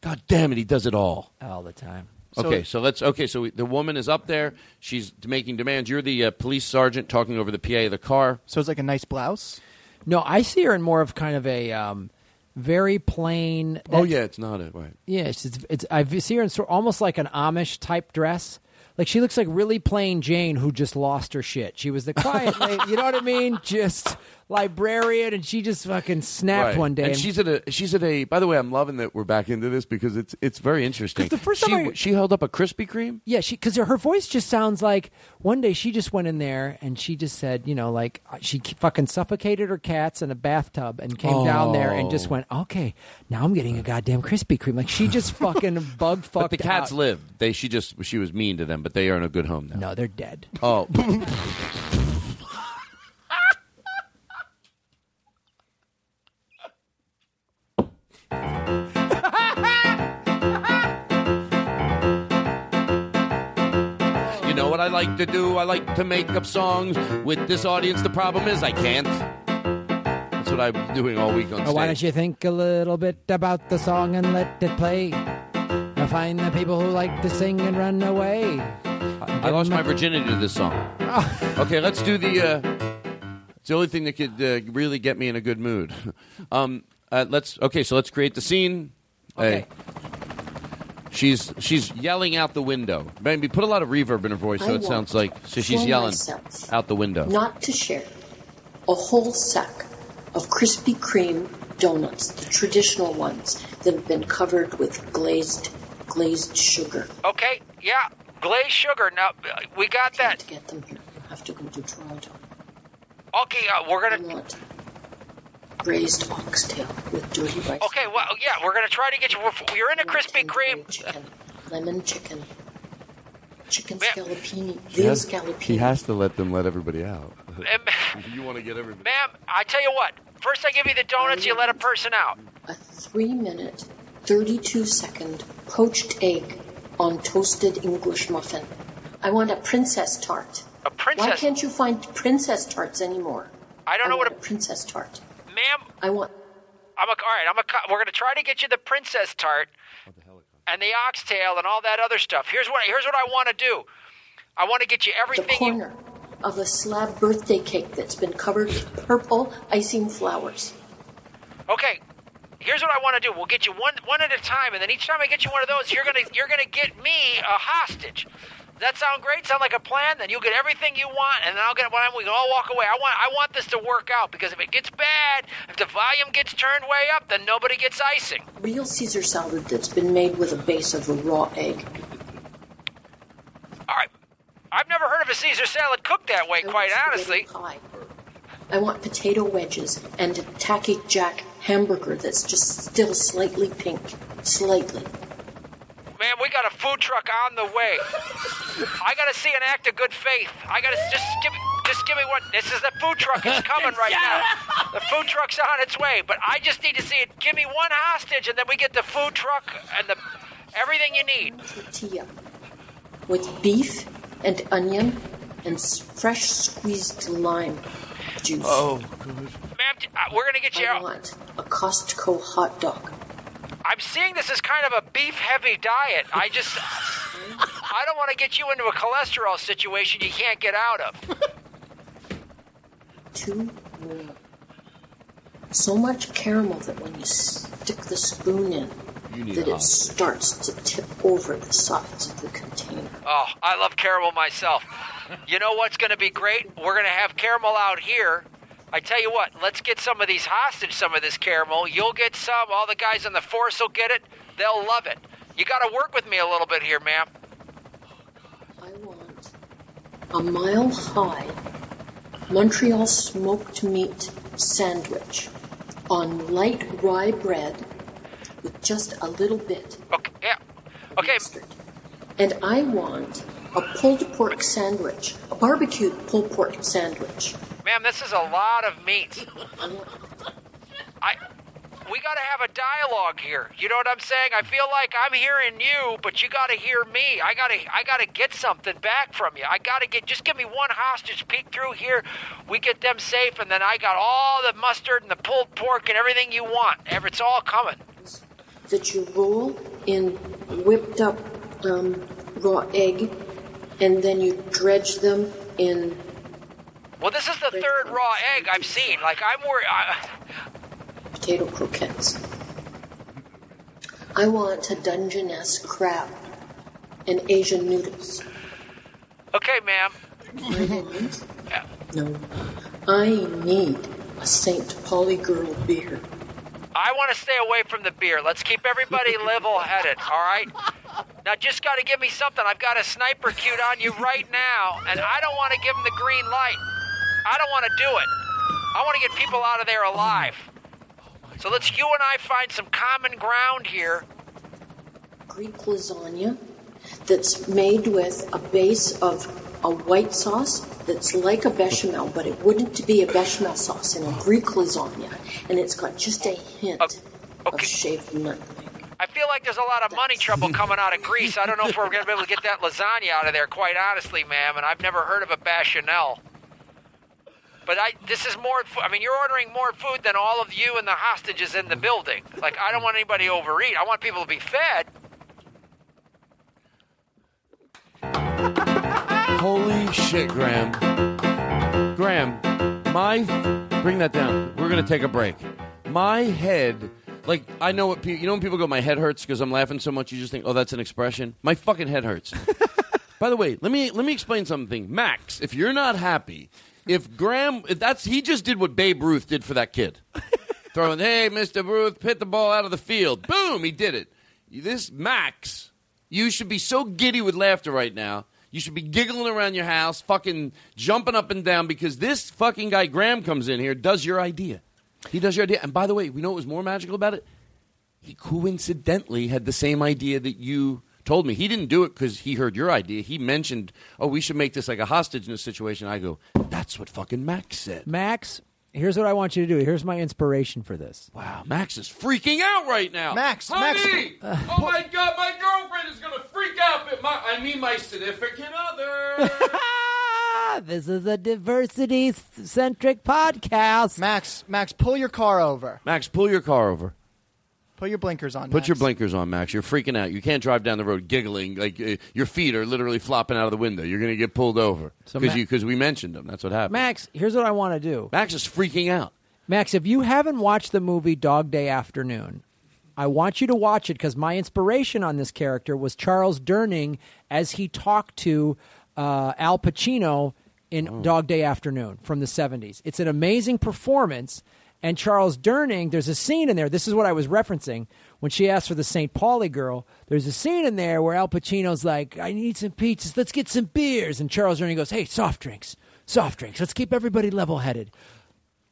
God damn it, he does it all. all the time. Okay, so let's. Okay, so we, the woman is up there. She's making demands. You're the uh, police sergeant talking over the PA of the car. So it's like a nice blouse. No, I see her in more of kind of a um, very plain. Oh yeah, it's not it. Right. yeah. It's, it's, it's I see her in sort almost like an Amish type dress. Like she looks like really plain Jane who just lost her shit. She was the quiet lady, you know what I mean? Just librarian, and she just fucking snapped Right. one day. and she's at a. She's at a. By the way, I'm loving that we're back into this because it's it's very interesting. 'Cause the first she, time I- she held up a Krispy Kreme. Yeah, she because her voice just sounds like one day she just went in there and she just said, you know, like uh, she fucking suffocated her cats in a bathtub and came down there and just Oh. went, okay, now I'm getting a goddamn Krispy Kreme. Like she just fucking bug fucked. But the cats out. live. They she just she was mean to them, but they are in a good home now. No, they're dead. Oh. what I like to do? I like to make up songs with this audience. The problem is I can't. That's what I'm doing all week on Oh, stage. why don't you think a little bit about the song and let it play? Now find the people who like to sing and run away. I lost my virginity to this song. Okay, let's do the. Uh, it's the only thing that could uh, really get me in a good mood. Um, uh, let's. Okay, so let's create the scene. Okay. She's she's yelling out the window. Maybe put a lot of reverb in her voice so I it sounds like so she's yelling out the window. Not to share a whole sack of Krispy Kreme donuts, the traditional ones that have been covered with glazed glazed sugar. Okay, yeah, glazed sugar. Now we got that. To get them here, you have to go to Toronto. Okay, uh, we're gonna. I braised oxtail with dirty rice. Okay, well, yeah, we're gonna try to get you. we're- You're in a Krispy Kreme. Chicken, lemon chicken, chicken Ma'am. scallopini, He has, scallopini. he has to let them let everybody out. You want to get everybody. Ma'am, I tell you what. First, I give you the donuts. You let a person out. a three minute, 32 second poached egg on toasted English muffin. I want a princess tart. A princess. Why can't you find princess tarts anymore? I don't know what a princess tart. Ma'am, I want. I'm a, all right. I'm a. co- We're gonna try to get you the princess tart and the oxtail and all that other stuff. Here's what. Here's what I want to do. I want to get you the everything. you, corner of a slab birthday cake that's been covered with purple icing flowers. okay. Here's what I want to do. We'll get you one one at a time, and then each time I get you one of those, you're gonna you're gonna get me a hostage. Does that sound great? Sound like a plan? Then you'll get everything you want, and then I'll get one. We can all walk away. I want I want this to work out because if it gets bad, if the volume gets turned way up, then nobody gets icing. Real Caesar salad that's been made with a base of a raw egg. All right. I've never heard of a Caesar salad cooked that way, quite honestly. Pie. I want potato wedges and a tacky jack hamburger that's just still slightly pink. Slightly. Man, we got a food truck on the way. I gotta see an act of good faith. I gotta just give me, just give me what. This is the food truck. It's coming right now. The food truck's on its way, but I just need to see it. Give me one hostage, and then we get the food truck and the everything you need. Tortilla. With beef and onion and fresh squeezed lime juice. Oh, good. Ma'am, uh, we're gonna get you I out. want a Costco hot dog. I'm seeing this as kind of a beef-heavy diet. I just, I don't want to get you into a cholesterol situation you can't get out of. Two more. So much caramel that when you stick the spoon in, that it starts to tip over the sides of the container. Oh, I love caramel myself. You know what's going to be great? We're going to have caramel out here. I tell you what, let's get some of these hostage, some of this caramel. You'll get some. All the guys on the force will get it. They'll love it. You got to work with me a little bit here, ma'am. I want a mile high Montreal smoked meat sandwich on light rye bread with just a little bit. Okay, yeah. Okay. And I want a pulled pork sandwich, a barbecued pulled pork sandwich. Ma'am, this is a lot of meat. I we got to have a dialogue here. You know what I'm saying? I feel like I'm hearing you, but you got to hear me. I got to I got to get something back from you. I got to get just give me one hostage peek through here. We get them safe and then I got all the mustard and the pulled pork and everything you want. It's all coming. that you roll in whipped up um, raw egg and then you dredge them in Well, this is the third raw egg I've seen. Like I'm worried. I, potato croquettes. I want a Dungeness crab and Asian noodles. Okay, ma'am. No, I need a St. Pauli girl beer. I want to stay away from the beer. Let's keep everybody level headed, all right? Now, just got to give me something. I've got a sniper queued on you right now, and I don't want to give him the green light. I don't want to do it. I want to get people out of there alive. So let's you and I find some common ground here. Greek lasagna that's made with a base of a white sauce that's like a bechamel, but it wouldn't be a bechamel sauce in a Greek lasagna, and it's got just a hint oh, of shaved nutmeg. I feel like there's a lot of money trouble coming out of Greece. I don't know if we're going to be able to get that lasagna out of there, quite honestly, ma'am. And I've never heard of a bechamel. But I, this is more. I mean, you're ordering more food than all of you and the hostages in the building. Like, I don't want anybody to overeat. I want people to be fed. Holy shit, Graham. Graham, my. Bring that down. We're going to take a break. My head. Like, I know what people. You know when people go, my head hurts because I'm laughing so much, you just think, oh, that's an expression? My fucking head hurts. By the way, let me let me explain something. Max, if you're not happy, if Graham, if that's he just did what Babe Ruth did for that kid, throwing, hey, Mister Ruth, hit the ball out of the field. Boom, he did it. This Max, you should be so giddy with laughter right now. You should be giggling around your house, fucking jumping up and down because this fucking guy Graham comes in here, does your idea. He does your idea. And by the way, we know what was more magical about it? He coincidentally had the same idea that you told me. He didn't do it because he heard your idea. He mentioned, oh, we should make this like a hostage in a situation. I go, that's what fucking Max said. Max, here's what I want you to do. Here's my inspiration for this. Wow, Max is freaking out right now. Max, Honey! oh my God, my girlfriend is gonna freak out. But my, I mean, my significant other. This is a diversity centric podcast. Max, Max, pull your car over. Max, pull your car over. Put your blinkers on. Put Max. your blinkers on, Max. You're freaking out. You can't drive down the road giggling like uh, your feet are literally flopping out of the window. You're gonna get pulled over So because Ma- because we mentioned them. That's what happened. Max, here's what I want to do. Max is freaking out. Max, if you haven't watched the movie Dog Day Afternoon, I want you to watch it because my inspiration on this character was Charles Durning as he talked to uh, Al Pacino in Dog Day Afternoon from the 70s. It's an amazing performance. And Charles Durning, there's a scene in there. This is what I was referencing when she asked for the St. Pauli girl. There's a scene in there where Al Pacino's like, I need some pizzas. Let's get some beers. And Charles Durning goes, Hey, soft drinks, soft drinks. Let's keep everybody level headed.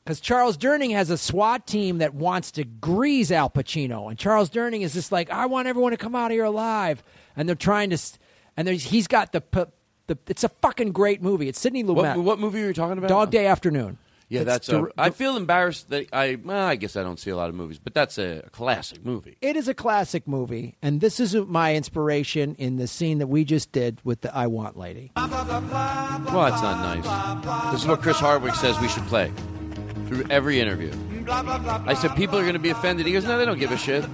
Because Charles Durning has a SWAT team that wants to grease Al Pacino, and Charles Durning is just like, I want everyone to come out of here alive, and they're trying to, and there's, he's got the, the, it's a fucking great movie. It's Sidney Lumet. What, what movie are you talking about? Dog Day Afternoon. Yeah, that's. dir- uh, I feel embarrassed that I. Well, I guess I don't see a lot of movies, but that's a, classic movie. It is a classic movie, and this is my inspiration in the scene that we just did with the I Want Lady. Well, that's not nice. This is what Chris Hardwick says we should play through every interview. I said people are going to be offended. He goes, no, they don't give a shit.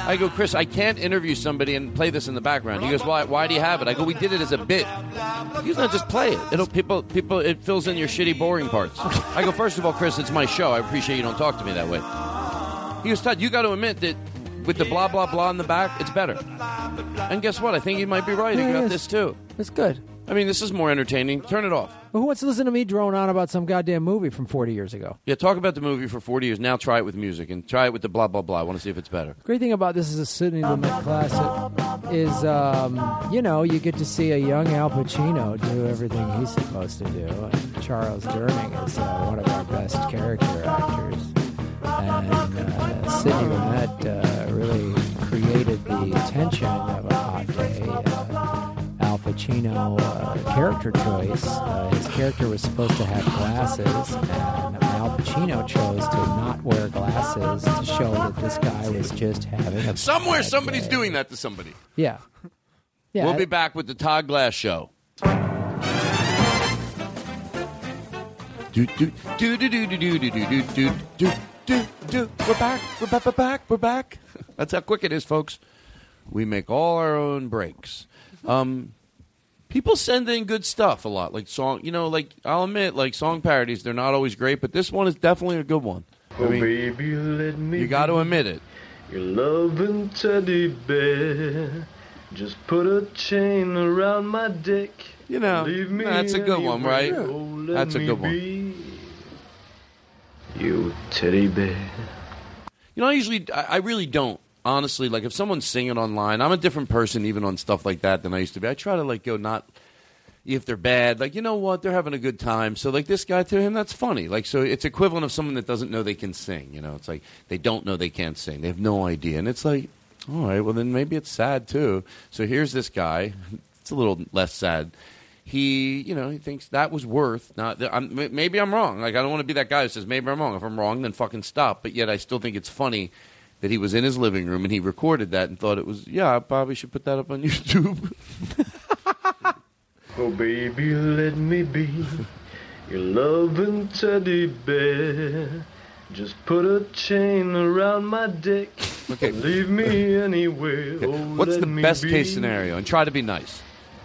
I go, Chris, I can't interview somebody and play this in the background. He goes, why? Why do you have it? I go, we did it as a bit. He goes, no, just play it. It'll people people it fills in your shitty boring parts. I go, first of all, Chris, it's my show. I appreciate you don't talk to me that way. He goes, Todd, you got to admit that with the blah blah blah in the back, it's better. And guess what? I think you might be right Yeah, it about this too. It's good. I mean, this is more entertaining. Turn it off. Well, who wants to listen to me drone on about some goddamn movie from 40 years ago? Yeah, talk about the movie for 40 years. Now try it with music and try it with the blah, blah, blah. I want to see if it's better. Great thing about this is a Sidney Lumet classic is, um, you know, you get to see a young Al Pacino do everything he's supposed to do. And Charles Durning is uh, one of our best character actors. And uh, Sidney Lumet uh, really created the tension of a hot day. Uh, Pacino uh, character choice. Uh, his character was supposed to have glasses, and Al Pacino chose to not wear glasses to show that this guy was just having a Somewhere bad somebody's day. doing that to somebody. Yeah. Yeah. We'll be back with the Todd Glass Show. Do, do, do, do, do, do, do, do, do, do, do, do, do. We're back. We're back. We're back. We're back. That's how quick it is, folks. We make all our own breaks. Um, people send in good stuff a lot, like song. You know, like I'll admit, like song parodies. They're not always great, but this one is definitely a good one. I mean, baby, let me you got to admit it. Your loving teddy bear. Just put a chain around my dick. You know, that's a good one, right? Oh, That's a good one. You teddy bear. You know, I usually, I, I really don't. Honestly, like if someone's singing online, I'm a different person even on stuff like that than I used to be. I try to like go not if they're bad, like you know what, they're having a good time. So like this guy to him, that's funny. Like so, it's equivalent of someone that doesn't know they can sing. You know, it's like they don't know they can't sing. They have no idea, and it's like, all right, well then maybe it's sad too. So here's this guy. It's a little less sad. He, you know, he thinks that was worth. Not, I'm, maybe I'm wrong. Like I don't want to be that guy who says maybe I'm wrong. If I'm wrong, then fucking stop. But yet I still think it's funny that he was in his living room and he recorded that and thought it was yeah. I probably should put that up on YouTube. Oh, baby, let me be your loving teddy bear. Just put a chain around my dick. Okay. Leave me anywhere. Okay, Oh, What's the best be. case scenario? And try to be nice.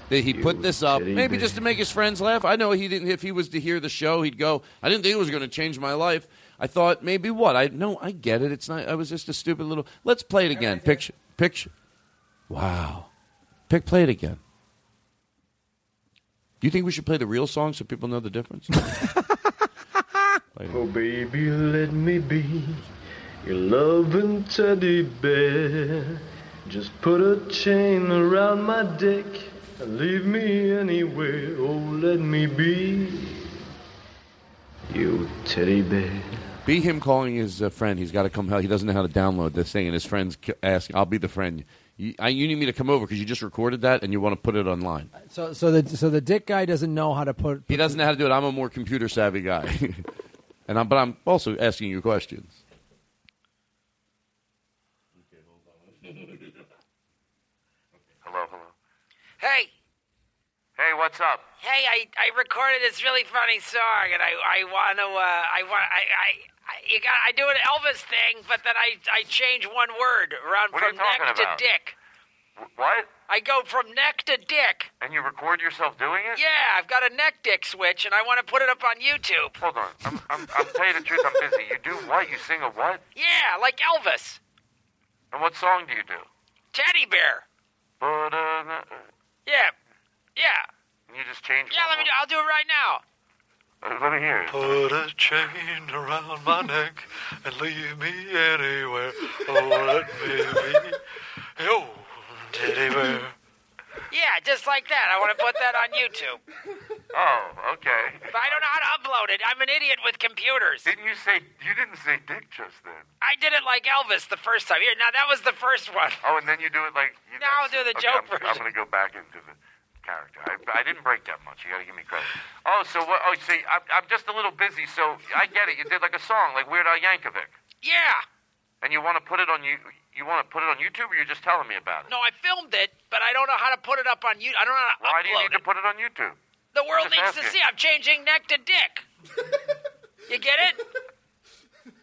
That he put this up, maybe just to make his friends laugh. I know he didn't. If he was to hear the show, he'd go. I didn't think it was going to change my life. I thought maybe what? I no, I get it. It's not. I was just a stupid little. Let's play it again. Picture, picture. Wow. Pick, play it again. Do you think we should play the real song so people know the difference? Oh, baby, let me be your loving teddy bear. Just put a chain around my dick and leave me anywhere. Oh, let me be you teddy bear. Be him calling his uh, friend. He's got to come help. He doesn't know how to download this thing, and his friends c- ask, "I'll be the friend. You, I, you need me to come over because you just recorded that and you want to put it online." So, so the so the dick guy doesn't know how to put. He doesn't know how to do it. I'm a more computer savvy guy, and I'm, but I'm also asking you questions. Hello, hello. Hey, Hey, what's up? hey, I, I recorded this really funny song, and I I want to uh, I want I, I I you got I do an Elvis thing, but then I I change one word around What are from talking neck about? to dick. Wh- What? I go from neck to dick. And you record yourself doing it? Yeah, I've got a neck dick switch, and I want to put it up on YouTube. Hold on. I'm, I'm, I'm telling you the truth. I'm busy. You do what? You sing a what? Yeah, like Elvis. And what song do you do? Teddy bear. But, uh, Yeah, yeah, and you just change. yeah. Let me do. I'll do it right now. Let me hear it. Put a chain around my neck and leave me anywhere. Oh, let me be your teddy bear. Yeah, just like that. I want to put that on YouTube. Oh, okay. But I don't know how to upload it. I'm an idiot with computers. Didn't you say you didn't say dick just then? I did it like Elvis the first time. Here, now that was the first one. Oh, and then you do it like. You Now I'll do the okay, joke I'm, I'm going to go back into the character. I, I didn't break that much. You got to give me credit. Oh, so what? Oh, see, I'm, I'm just a little busy, so I get it. You did like a song, like Weird Al Yankovic, Yeah. and you want to put it on you. You want to put it on YouTube, or you're just telling me about it? No, I filmed it, but I don't know how to put it up on YouTube. I don't know how to Why do you upload need to put it on YouTube? The world Just needs to asking. see. I'm changing neck to dick. you get it?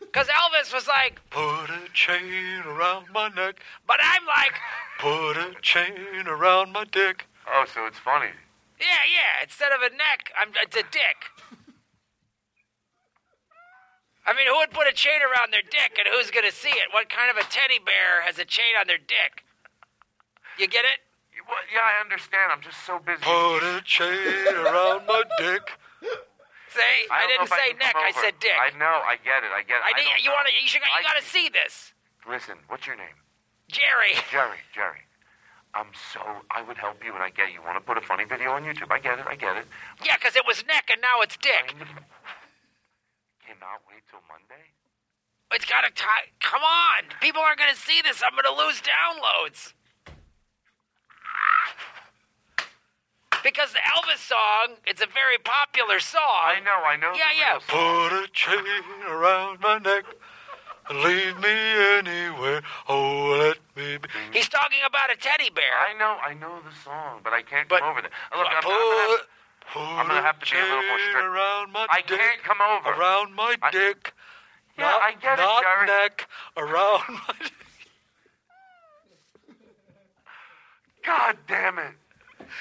Because Elvis was like, Put a chain around my neck. but I'm like, Put a chain around my dick. Oh, so it's funny. yeah, yeah. Instead of a neck, I'm it's a dick. I mean, who would put a chain around their dick, and who's gonna see it? What kind of a teddy bear has a chain on their dick? You get it? Well, yeah, I understand. I'm just so busy. Put a chain around my dick. See, I, don't didn't say can neck. I said dick. I know. I get it. I get it. I need, don't you want to? You should. You got to see this, Listen, what's your name? Jerry. Jerry. Jerry. I'm so. I would help you, and I get you. Want to put a funny video on YouTube? I get it. I get it. Yeah, because it was neck and now it's dick. Cannot wait till Monday. It's got to tie. Come on, people aren't going to see this. I'm going to lose downloads. Because the Elvis song, it's a very popular song. I know, I know. Yeah, yeah. Put a chain around my neck and leave me anywhere. Oh, let me be. Talking about a teddy bear. I know. I know the song, but I can't But- come over there. Look, I'm, I'm, gonna have, I'm gonna have to be a little more strict. around my I dick, can't come over. Around my dick. Yeah, not, I get it, not Jerry. neck. Around my dick. God damn it.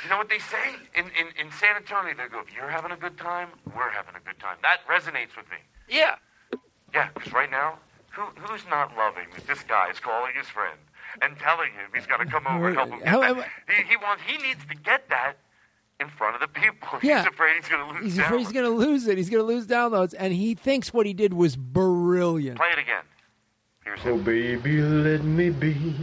You know what they say? In, in, in San Antonio, they go, if you're having a good time, we're having a good time. That resonates with me. Yeah. Yeah, because right now, Who, who's not loving that this guy is calling his friend and telling him he's got to come over and help him? Get How- He, he wants. He needs to get that in front of the people. Yeah. He's afraid he's going to lose. He's afraid he's going to lose it. He's going to lose downloads, and he thinks what he did was brilliant. Play it again. Oh, baby, let me be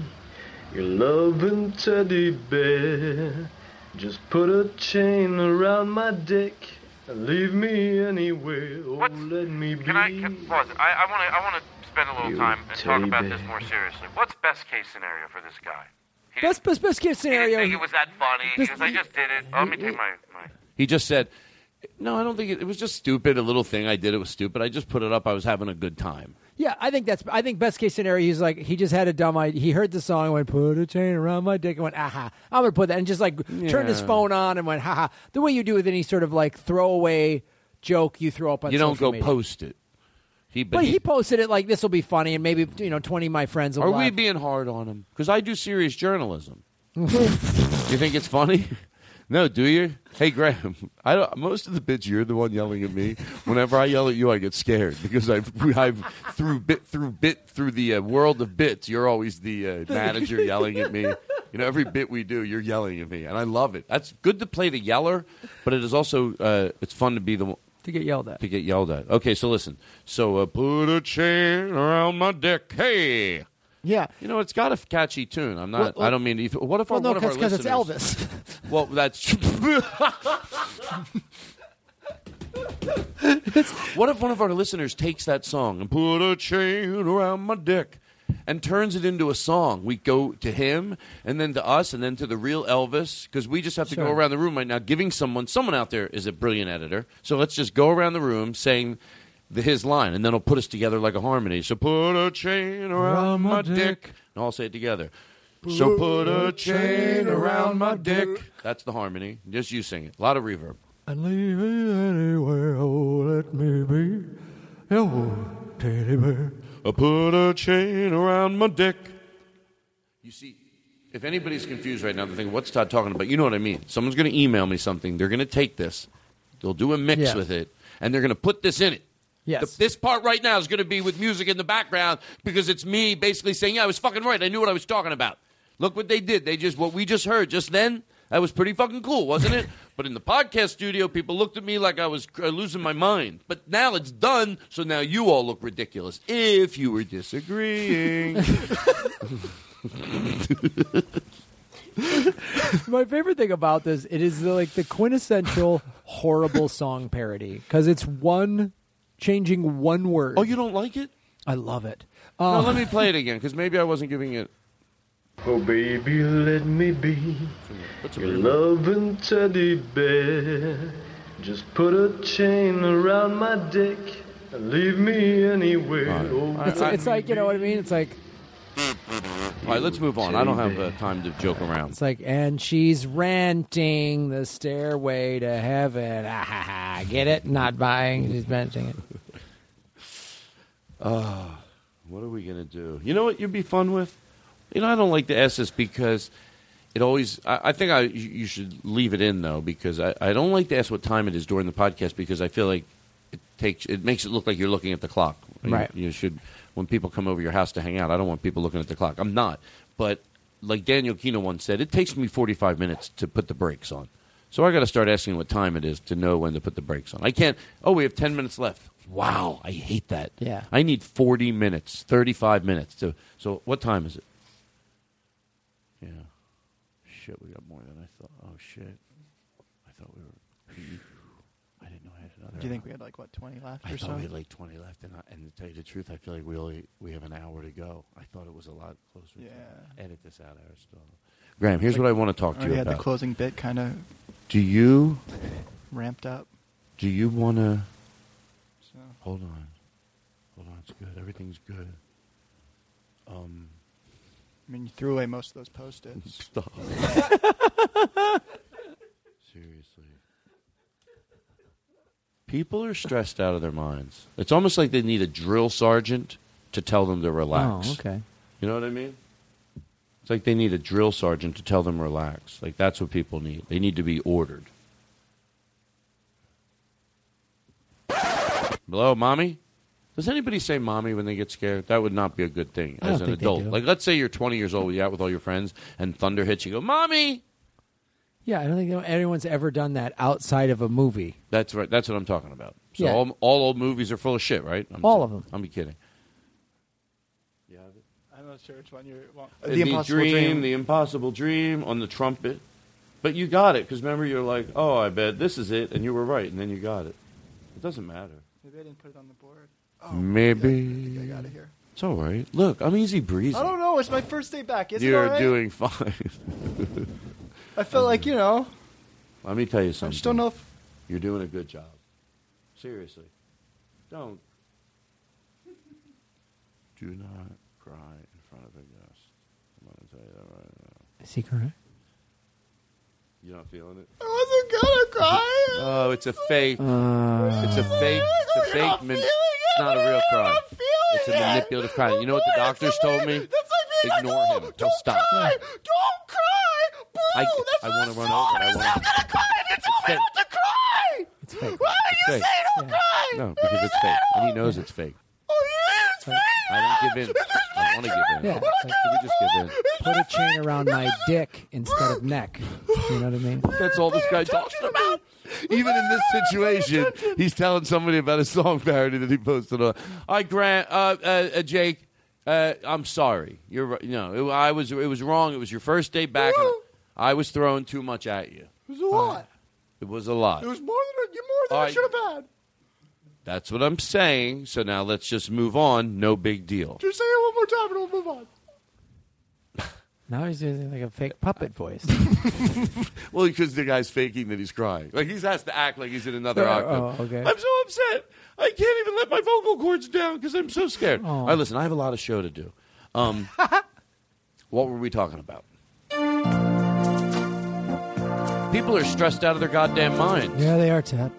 your loving teddy bear. Just put a chain around my dick and leave me anywhere. Oh, let me be. Can I can, pause? I want to. I want to spend a little You time and talk about this more seriously. What's best case scenario for this guy? Best, best, best case He didn't scenario. think it was that funny. He goes, I just did it. Oh, let me take my. my He just said, "No, I don't think it, it was just stupid. A little thing I did. It was stupid. I just put it up. I was having a good time." Yeah, I think that's. I think best case scenario. He's like he just had a dumb idea. He heard the song and went, "Put a chain around my dick," and went, ah, "Aha, I'm gonna put that," and just like turned his phone on and went, "Haha." The way you do with any sort of like throwaway joke you throw up on you don't go media. post it. He, but, But he, he posted it like this will be funny, and maybe you know twenty of my friends will. are we being hard on him? Because I do serious journalism. you think it's funny? No, do you? Hey, Graham. I don't, most of the bits you're the one yelling at me. Whenever I yell at you, I get scared because I've, I've through bit through bit through the uh, world of bits. You're always the uh, manager yelling at me. You know, every bit we do, you're yelling at me, and I love it. That's good to play the yeller, but it is also uh, it's fun to be the one- to get yelled at. to get yelled at. Okay, so listen. So uh, put a chain around my dick. Hey. Yeah. You know, it's got a catchy tune. I'm not. Well, well- I don't mean. To, what if Well, no, one of our because it's Elvis. Well, that's. what if one of our listeners takes that song and put a chain around my dick and turns it into a song? We go to him and then to us and then to the real Elvis because we just have to go around the room right now giving someone. Someone out there is a brilliant editor, so let's just go around the room saying. The, his line, and then it'll put us together like a harmony. So put a chain around my dick, and I'll say it together. So put a chain around my dick. That's the harmony. Just you sing it. A lot of reverb. And leave me anywhere, oh, let me be your teddy bear. I put a chain around my dick. You see, if anybody's confused right now, they're thinking, what's Todd talking about? You know what I mean. Someone's going to email me something. They're going to take this, they'll do a mix Yeah. with it, and they're going to put this in it. Yes. The- this part right now is going to be with music in the background because it's me basically saying, "Yeah, I was fucking right. I knew what I was talking about." Look what they did. They just what we just heard just then. That was pretty fucking cool, wasn't it? but in the podcast studio, people looked at me like I was uh, losing my mind. But now it's done, so now you all look ridiculous. If you were disagreeing, My favorite thing about this, it is the, like the quintessential horrible song parody because it's one changing one word. oh, you don't like it? I love it. no, Uh, let me play it again because maybe I wasn't giving it. Oh, baby, let me be What's a your reverb? loving teddy bear. Just put a chain around my dick and leave me anywhere. Oh, it's, let it's me like you know what I mean. It's like All right, let's move on. I don't have uh, time to joke around. it's like, and she's renting the stairway to heaven. Ah, ha, ha. Get it? Not buying. She's renting it. Uh, what are we going to do? You know what you'd be fun with? You know, I don't like to ask this because it always. I, I think I you you should leave it in though because I, I don't like to ask what time it is during the podcast because I feel like it takes it makes it look like you're looking at the clock. You- Right. You, should when people come over your house to hang out. I don't want people looking at the clock. I'm not, but like Daniel Kino once said, it takes me 45 minutes to put the brakes on. So I got to start asking what time it is to know when to put the brakes on. I can't. Oh, we have 10 minutes left. Wow, I hate that. Yeah. I need 40 minutes, 35 minutes to. So what time is it? Shit, we got more than I thought. Oh shit. I thought we were. I didn't know I had another. Do you think we had like what twenty left I or thought so? we had like 20 left, and, I, and to tell you the truth, I feel like we only we have an hour to go. I thought it was a lot closer. Yeah. To edit this out, Aristotle. Graham, here's Like, what I want to talk to you had about. the closing bit kind of do you ramped up. do you want to? So. Hold on, hold on. It's good. Everything's good. Um. I mean, you threw away most of those post-its. Stop. Seriously. People are stressed out of their minds. It's almost like they need a drill sergeant to tell them to relax. Oh, okay. You know what I mean? It's like they need a drill sergeant to tell them relax. Like that's what people need. They need to be ordered. Hello, mommy? Does anybody say mommy when they get scared? That would not be a good thing as an adult. Like, let's say you're 20 years old, you're out with all your friends, and thunder hits you. Go, mommy. Yeah, I don't think anyone's ever done that outside of a movie. That's right. That's what I'm talking about. So Yeah. all, all old movies are full of shit, right? I'm All of them. I'm be kidding. I'm not sure which one you're. Well, uh, the, dream, the impossible dream on the trumpet. But you got it because remember you're like, oh, I bet this is it, and you were right, and then you got it. It doesn't matter. Maybe I didn't put it on the Oh, board. Maybe I got it here. it's all right. Look, I'm easy breezy. I don't know. It's my first day back. Is it You're all right? doing fine. I felt like you know. Let me tell you something. I just don't know if. You're doing a good job. Seriously. Don't. Do not cry in front of a guest. I'm going to tell you that right now. Is he correct? You're not feeling it? I wasn't gonna cry. Oh, it's a fake. Uh, it's a fake. It's a fake. Man- it's not a real cry. It's a manipulative cry. You know what the doctors told me? Ignore him. He'll stop. Don't cry. Boo. I, I want to run over. I want I'm gonna cry if you tell me not to cry. It's fake. Why It's do you fake. say don't cry? No, because it's fake, and he knows it's fake. Oh, yeah, it's fake. I don't give in. I want to give in. Yeah, it's like- Can we just give in? Put a chain around my dick instead of neck. You know what I mean? That's all this guy talks about. Even in this situation, he's telling somebody about a song parody that he posted on. I grant, uh, uh, uh, Jake. Uh, I'm sorry. You're right. No, it, I was. It was wrong. It was your first day back. and I was throwing too much at you. It was a lot. It was a lot. It was more than you more than All I should have had. That's what I'm saying. So now let's just move on. No big deal. Just say it one more time and we'll move on. Now he's using like a fake puppet voice. Well, because the guy's faking that he's crying. Like he has to act like he's in another octave. oh, okay. I'm so upset. I can't even let my vocal cords down because I'm so scared. Oh. All right, listen. I have a lot of show to do. Um, what were we talking about? People are stressed out of their goddamn minds. yeah, they are, Ted.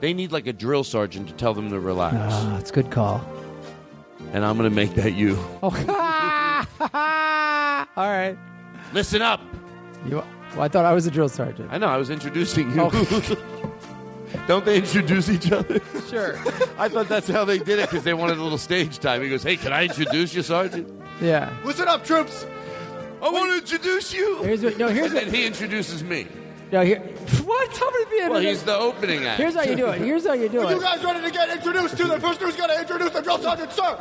They need like a drill sergeant to tell them to relax. Ah, it's a good call. And I'm going to make that you. Oh, all right. Listen up. You, well, I thought I was a drill sergeant. I know. I was introducing you. Oh. Don't they introduce each other? Sure. I thought that's how they did it because they wanted a little stage time. He goes, "Hey, can I introduce you, Sergeant?" Yeah. Listen up, troops. I want to introduce you. Here's what, no, here's and what, he introduces me. no, here, what? Tell me the Well, he's the opening act. Here's how you do it. Here's how you do Are you guys ready to get introduced to the person who's going to introduce the drill sergeant, sir?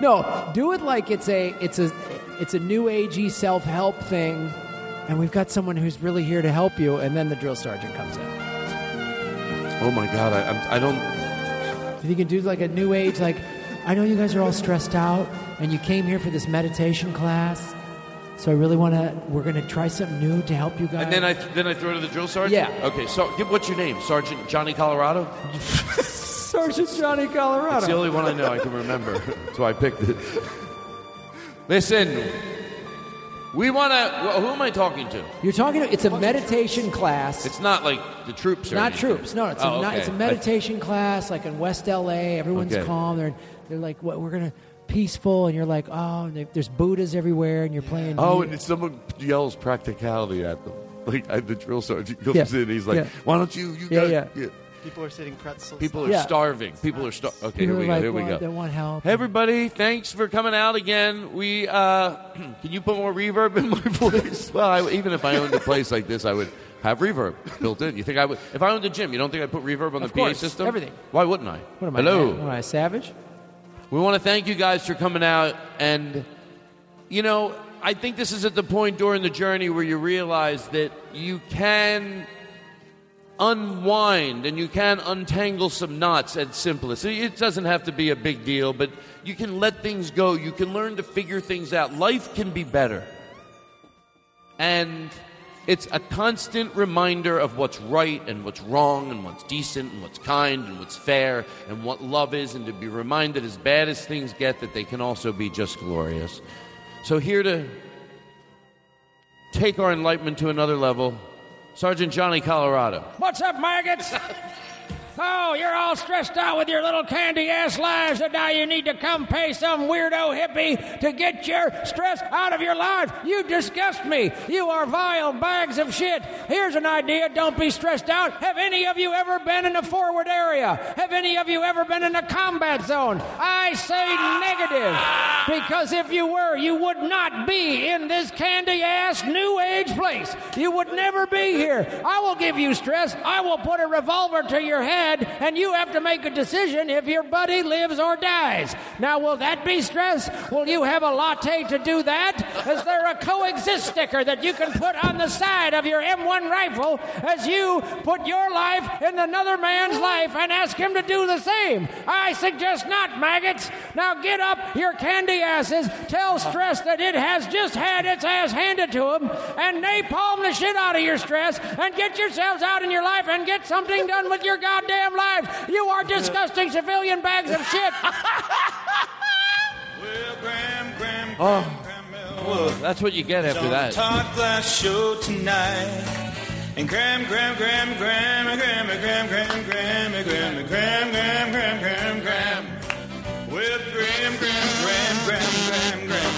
No, do it like it's a it's a it's a new agey self help thing, and we've got someone who's really here to help you, and then the drill sergeant comes in. Oh my God, I, I'm, I don't. If you can do like a new age, like I know you guys are all stressed out, and you came here for this meditation class, so I really want to. We're gonna try something new to help you guys. And then I then I throw to the drill sergeant. Yeah. Okay. So, give, what's your name, Sergeant Johnny Colorado? Sergeant Johnny Colorado. It's the only one I know I can remember, so I picked it. Listen, we want to. Well, who am I talking to? You're talking. To, it's a meditation class. It's not like the troops. Or not anything. troops. No, it's, Oh, a, not, okay. it's a meditation class, like in West LA. Everyone's Okay. calm. They're they're like, what? We're gonna peaceful, and you're like, oh, there's Buddhas everywhere, and you're playing. Oh, music. and someone yells practicality at them. Like I, the drill sergeant comes Yeah. in, he's like, Yeah. "Why don't you? You Yeah, got yeah. People are sitting pretzels. People are Yeah. starving. People are starving. Okay, People here we go. like, Here we "Well, go. They want help. Hey, everybody, thanks for coming out again. We uh, can you put more reverb in my voice? Well, I, even if I owned a place like this, I would have reverb built in. You think I would? If I owned a gym, you don't think I'd put reverb on Of the PA course, system? everything. Why wouldn't I? What am I? Hello. Am I a savage? We want to thank you guys for coming out. And, you know, I think this is at the point during the journey where you realize that you can unwind and you can untangle some knots at simplest. It doesn't have to be a big deal, but you can let things go. You can learn to figure things out. Life can be better. And it's a constant reminder of what's right and what's wrong and what's decent and what's kind and what's fair and what love is, and to be reminded as bad as things get that they can also be just glorious. So, here to take our enlightenment to another level, Sergeant Johnny Colorado. What's up, maggots? Oh, you're all stressed out with your little candy ass lives, and now you need to come pay some weirdo hippie to get your stress out of your life. You disgust me. You are vile bags of shit. Here's an idea. Don't be stressed out. Have any of you ever been in a forward area? Have any of you ever been in a combat zone? I say negative. Because if you were, you would not be in this candy ass new age place. You would never be here. I will give you stress. I will put a revolver to your head, and you have to make a decision if your buddy lives or dies. Now, will that be stress? Will you have a latte to do that? Is there a coexist sticker that you can put on the side of your M1 rifle as you put your life in another man's life and ask him to do the same? I suggest not, maggots. Now get up, your candy asses. Tell stress that it has just had its ass handed to him, and napalm the shit out of your stress, and get yourselves out in your life and get something done with your goddamn lives. You are disgusting civilian bags of shit. Oh, that's what you get after that. Todd Glass Show tonight. And Graham, Graham, Graham, Graham, Graham, Graham, Graham, Graham, Graham, Graham, Graham, Graham, Graham, Graham. With Graham, Graham, Graham, Graham, Graham, Graham.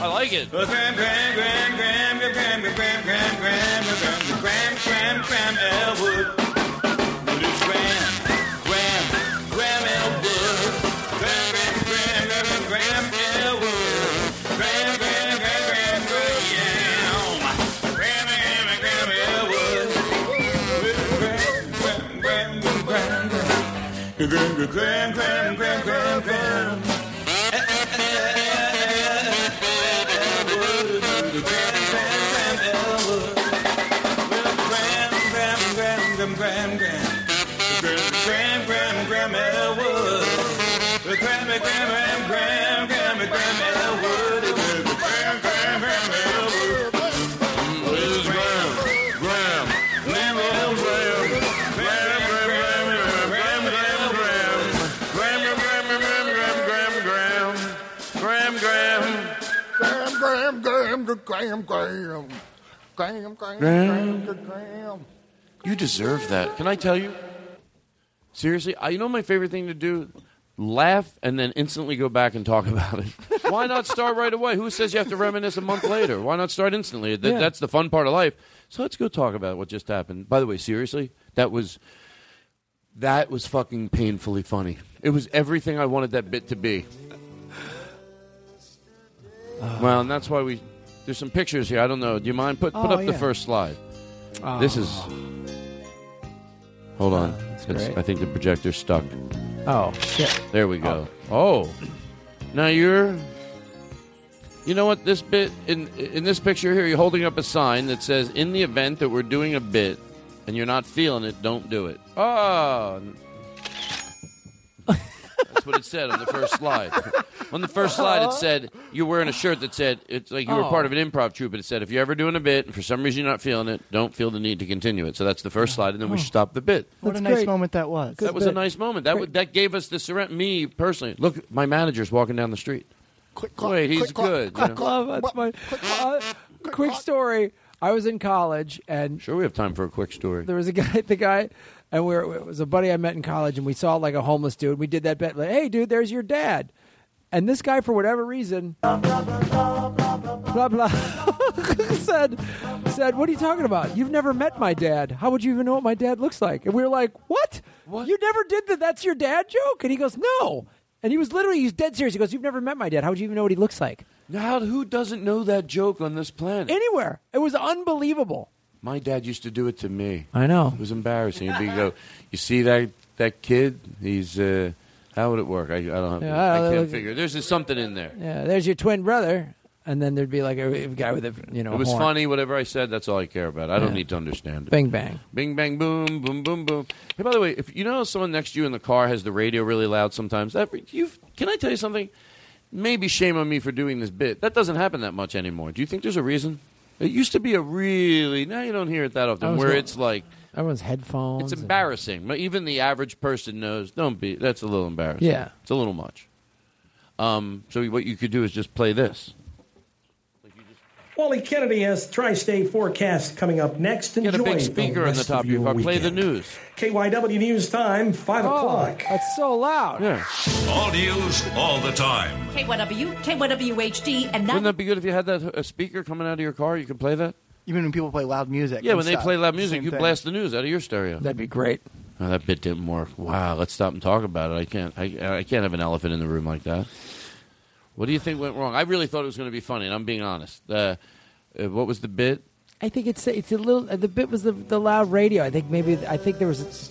I like it. Graham, Graham, Graham, Graham, Graham, Graham, Graham, Graham, Graham, Graham, Graham, Graham, Elwood. But it's Graham, Graham, Graham Elwood. Graham, Graham, Graham, Graham, Graham Elwood. Graham, Graham, Graham, Graham, Graham. Graham, Graham, Graham Elwood. Graham, Graham, Graham, Graham, Graham. Graham, Graham, Graham, Graham, Graham. Graham, Graham, Graham. Graham, Graham, Graham, Graham. You deserve that. Can I tell you? Seriously, I, you know my favorite thing to do? Laugh and then instantly go back and talk about it. Why not start right away? Who says you have to reminisce a month later? Why not start instantly? That, Yeah. That's the fun part of life. So let's go talk about what just happened. By the way, seriously, that was that was fucking painfully funny. It was everything I wanted that bit to be. well, and that's why we. There's some pictures here. I don't know. Do you mind? Put put Oh, up the first slide. Oh. This is. Hold on. I think the projector's stuck. Oh, shit. There we go. Oh. Now you're. You know what? This bit in in this picture here, you're holding up a sign that says, "In the event that we're doing a bit and you're not feeling it, don't do it." Oh. That's what it said on the first slide. On the first slide, it said you're wearing a shirt that said it's like you were Oh. part of an improv troupe, but it said if you're ever doing a bit and for some reason you're not feeling it, don't feel the need to continue it. So that's the first slide, and then we should stop the bit. What a nice moment that was. that was a nice moment. That would, that gave us the surrender. Me personally, look, my manager's walking down the street. Wait, he's good. you know. Love, that's my uh, quick story. I was in college, and Sure, we have time for a quick story. there was a guy, the guy, and we were, it was a buddy I met in college, and we saw like a homeless dude. We did that bet, like, "Hey, dude, there's your dad." And this guy, for whatever reason, blah blah, said, said, "What are you talking about? You've never met my dad. How would you even know what my dad looks like?" And we were like, "What? what? You never did the that's your dad joke?" And he goes, "No." And he was literally, he's dead serious. He goes, "You've never met my dad. How would you even know what he looks like?" Now, who doesn't know that joke on this planet? Anywhere. It was unbelievable. My dad used to do it to me. I know. It was embarrassing. He'd be go, you see that that kid? He's uh, how would it work? I, I don't have. Yeah, I I- can't look- figure. There's just something in there. Yeah, there's your twin brother, and then there'd be like a, a guy with a you know. it was horn. funny. Whatever I said, that's all I care about. I don't need to understand it. Bing bang. Bing bang boom boom boom boom. Hey, by the way, if you know someone next to you in the car has the radio really loud, sometimes that you can I tell you something? Maybe shame on me for doing this bit. That doesn't happen that much anymore. Do you think there's a reason? It used to be a really now you don't hear it that often where it's like Everyone's headphones. it's embarrassing. But Even the average person knows. Don't be. That's a little embarrassing. Yeah. it's a little much. Um, so what you could do is just play this. Wally Kennedy has tri-state forecast coming up next. Enjoy Get a Enjoy big speaker on the top of your your car. Play the news. KYW News Time, 5 o'clock. That's so loud. Yeah. All news, all the time. KYW, KYWHD, and that. Wouldn't that be good if you had that a speaker coming out of your car? You could play that. Even when people play loud music. Yeah, and when they play loud music, same you thing. blast the news out of your stereo. That'd be great. Oh, that bit didn't work. Wow, let's stop and talk about it. I can't. I, I can't have an elephant in the room like that. What do you think went wrong? I really thought it was going to be funny, and I'm being honest. Uh, uh, what was the bit? I think it's it's a little. uh, The bit was the the loud radio. I think maybe I think there was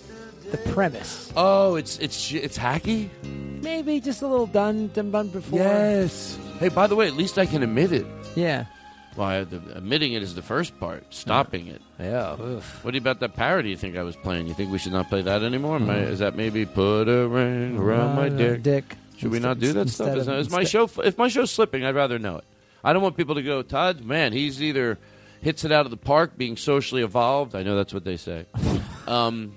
the premise. Oh, it's it's it's hacky. Maybe just a little done done, done before. Yes. Hey, by the way, at least I can admit it. Yeah. Well, I, the, admitting it is the first part. Stopping it. Yeah. What do you about that parody? You think I was playing? You think we should not play that anymore? I- Mm. is that maybe put a ring around my dick? dick. Should we not do that stuff? Is, of- is my show if my show's slipping? I'd rather know it. I don't want people to go, Todd. Man, he's either hits it out of the park, being socially evolved. I know that's what they say. um,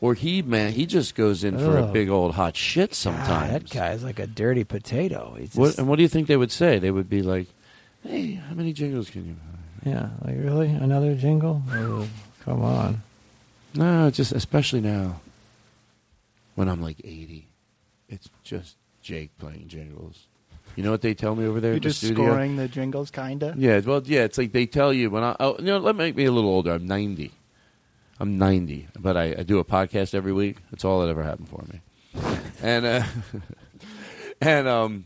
or he, man, he just goes in for a big old hot shit God, sometimes. that guy's like a dirty potato. He's What, and what do you think they would say? They would be like, "Hey, how many jingles can you?" Buy? Yeah, like really another jingle? Oh, come on. No, just especially now when I'm like 80, it's just Jake playing jingles. You know what they tell me over there You're the just studio? scoring the jingles, kinda. Yeah, well, yeah, it's like they tell you when I. Oh, you know, let me make me a little older. I'm 90. I'm 90, but I, I do a podcast every week. That's all that ever happened for me. And uh, and um,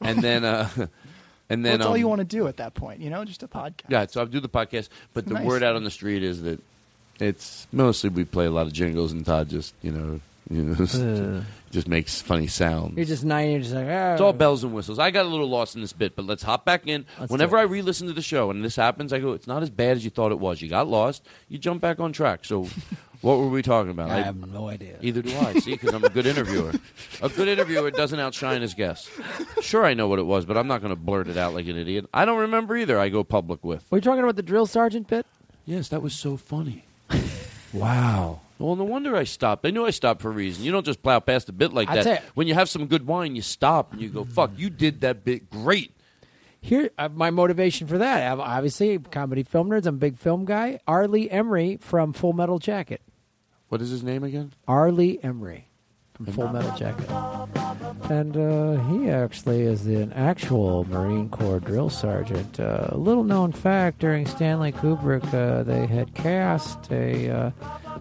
and then uh, and then That's all um, you want to do at that point, you know, just a podcast. yeah, so I do the podcast, but the nice. word out on the street is that it's mostly we play a lot of jingles, and Todd just you know you know just, Ugh. just makes funny sounds. You're just nine. You're just like ah. It's all bells and whistles. I got a little lost in this bit, but let's hop back in. Let's Whenever I re-listen to the show and this happens, I go, "It's not as bad as you thought it was." You got lost. You jump back on track. So, what were we talking about? I have no idea. Either do I. See, because I'm a good interviewer. A good interviewer doesn't outshine his guests. Sure, I know what it was, but I'm not going to blurt it out like an idiot. I don't remember either. I go public with. Were you talking about the drill sergeant bit? Yes, that was so funny. wow. Well, no wonder I stopped. They knew I stopped for a reason. You don't just plow past a bit like I'd that. say- When you have some good wine, you stop and you go, "Fuck, you did that bit great." Here, uh, my motivation for that, I'm obviously comedy film nerds. I'm a big film guy. R. Lee Ermey from Full Metal Jacket. What is his name again? R. Lee Ermey from Full Metal Jacket. And uh, he actually is an actual Marine Corps drill sergeant. Uh, a little known fact during Stanley Kubrick, uh, they had cast a uh,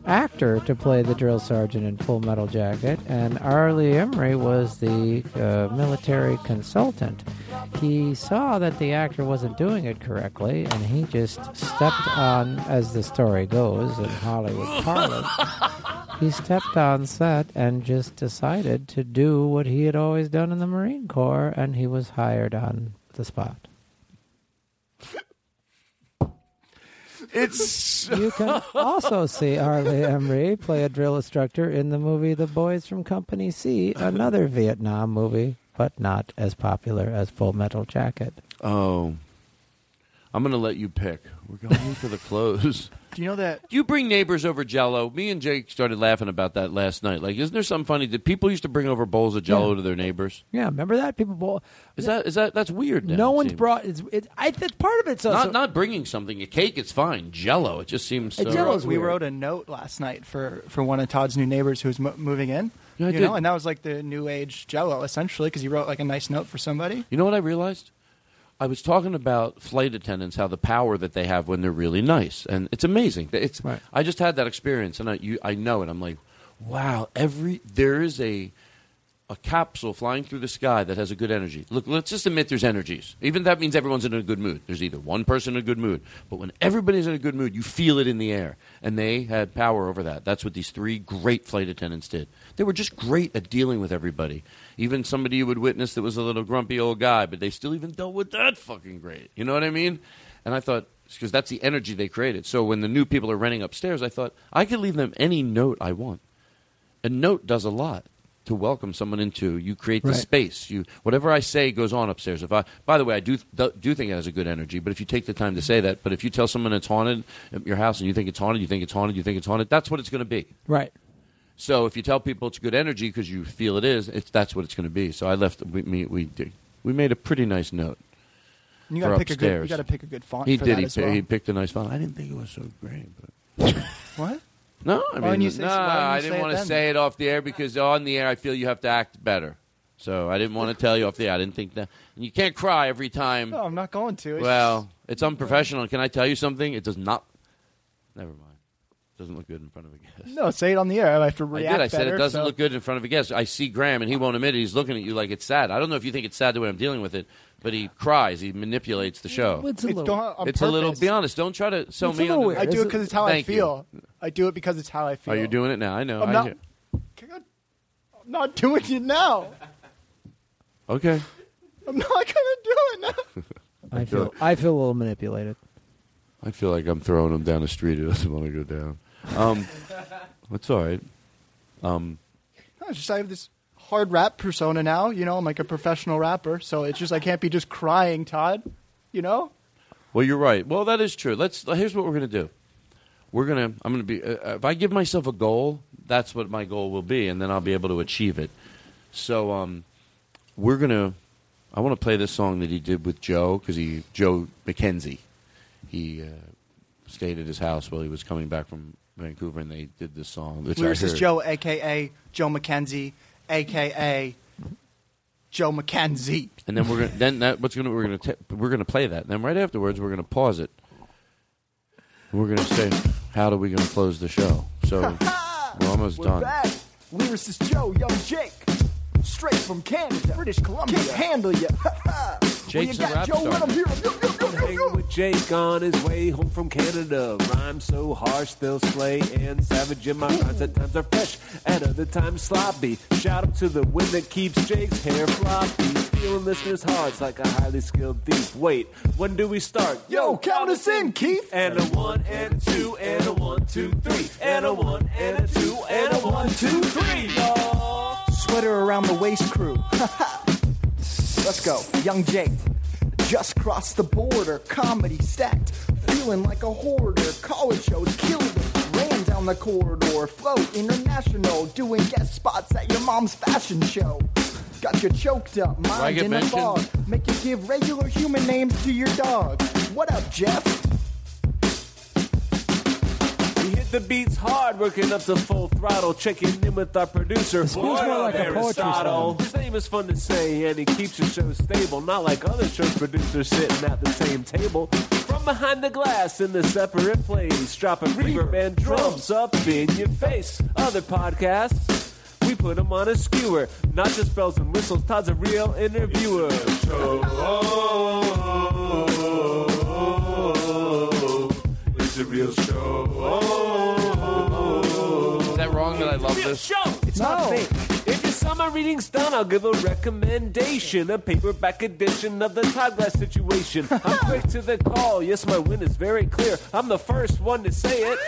actor to play the drill sergeant in Full Metal Jacket, and R. Lee Ermey was the uh, military consultant. He saw that the actor wasn't doing it correctly, and he just stepped on, as the story goes in Hollywood parlance, he stepped on set and just decided to do what he had always done in the Marine Corps, and he was hired on the spot. It's you can also see R. Lee Ermey play a drill instructor in the movie The Boys from Company C, another Vietnam movie, but not as popular as Full Metal Jacket. Oh, I'm going to let you pick. We're going for the close. Do you know that? You bring neighbors over Jello. Me and Jake started laughing about that last night. Like, isn't there something funny that people used to bring over bowls of Jello Yeah. to their neighbors? Yeah, remember that people. Bowl, Is that is that that's weird? Now, no one's seems. brought. It's, it, I think part of it's not not bringing something. A cake, it's fine. Jello, it just seems. So, wrote, we wrote a note last night for, for one of Todd's new neighbors who was moving in. Yeah, I you did. know, and that was like the new age Jello essentially because he wrote like a nice note for somebody. You know what I realized? I was talking about flight attendants, how the power that they have when they're really nice, and it's amazing. It's I just had that experience, and I you, I know it. I'm like, wow. Every there is a a capsule flying through the sky that has a good energy. Look, let's just admit there's energies. Even that means everyone's in a good mood. There's either one person in a good mood, but when everybody's in a good mood, you feel it in the air, and they had power over that. That's what these three great flight attendants did. They were just great at dealing with everybody. Even somebody you would witness that was a little grumpy old guy, but they still even dealt with that fucking great. You know what I mean? And I thought because that's the energy they created. So when the new people are renting upstairs, I thought I could leave them any note I want. A note does a lot to welcome someone into. You create the Right. space. You whatever I say goes on upstairs. If I, by the way, I do do think it has a good energy. But if you take the time to say that, but if you tell someone it's haunted uh, your house and you think it's haunted, you think it's haunted, you think it's haunted, that's what it's going to be. Right. So if you tell people it's good energy because you feel it is, it's that's what it's going to be. So I left. We we we, we made a pretty nice note. You gotta pick a good. You got to pick a good font. He for did. He, pi- well. he picked a nice font. I didn't think it was so great, but What? no, I mean, didn't you say- no, I didn't want to say it off the air because on the air I feel you have to act better. So I didn't want to tell you off the air. I didn't think that. And you can't cry every time. No, I'm not going to. It's Well, it's unprofessional. Can I tell you something? It does not. Never mind. Doesn't look good in front of a guest. no, say it on the air. I have to react. I react did. I said better, it doesn't so- look good in front of a guest. I see Graham, and he won't admit it. He's looking at you like it's sad. I don't know if you think it's sad the way I'm dealing with it, but he cries. He manipulates the show. It's a little- don't- on It's a little. Be honest. Don't try to sell It's a me. little on weird. I do it because it's how I Thank you. feel. I do it because it's how I feel. Oh, you're doing it now. I know. I'm not- hear- I'm not doing it now. Okay. I'm not gonna do it now. I feel I feel a little manipulated. I feel like I'm throwing him down the street. He doesn't want to go down. Um, that's all right. Um, No, it's just I have this hard rap persona now. You know, I'm like a professional rapper, so it's just I can't be just crying, Todd. You know? Well, you're right. Well, that is true. Let's. Here's what we're gonna do. We're gonna. I'm gonna be. Uh, if I give myself a goal, that's what my goal will be, and then I'll be able to achieve it. So, um, we're gonna. I want to play this song that he did with Joe because he Joe McKenzie. He uh, stayed at his house while he was coming back from Vancouver, and they did this song. Which Lyricist. Joe, aka Joe McKenzie, aka Joe McKenzie. And then we're gonna then that what's gonna we're gonna t- we're gonna play that. And then right afterwards we're gonna pause it. We're gonna say how are we gonna close the show? So we're almost We're done. back. Lyricist Joe, Young Jake. Straight from Canada. British Columbia. Can't handle ya. well, you Jake's a got rap Joe star. with him here. Yo, yo, yo, yo, yo. with Jake on his way home from Canada. Rhyme so harsh, they'll slay and savage. In my rhymes at times are fresh, at other times sloppy. Shout out to the wind that keeps Jake's hair floppy. Stealing listeners' hearts like a highly skilled thief. Wait, when do we start? Yo, count us in, Keith. And a one, and a two, and a one, two, three. And a one, and a two, and a one, two, three. Y'all. Sweater around the waist crew. Let's go. Young Jake. Just crossed the border. Comedy stacked. Feeling like a hoarder. College shows killed it. Ran down the corridor. Float international. Doing guest spots at your mom's fashion show. Got you choked up. Mind get in a fog. Make you give regular human names to your dog. What up, Jeff? We hit the beats hard, working up to full throttle, checking in with our producer. This feels more like a poetry Aristotle. slam. His name is fun to say, and he keeps the show stable, not like other show producers sitting at the same table. From behind the glass in the separate place, dropping reverb and drums up in your face. Other podcasts. We put them on a skewer, not just bells and whistles. Todd's a real interviewer. It's wrong that I this? Show. It's not fake. If your summer reading's done, I'll give a recommendation. A paperback edition of the Todd Glass situation. I'm quick to the call. Yes, my win is very clear. I'm the first one to say it.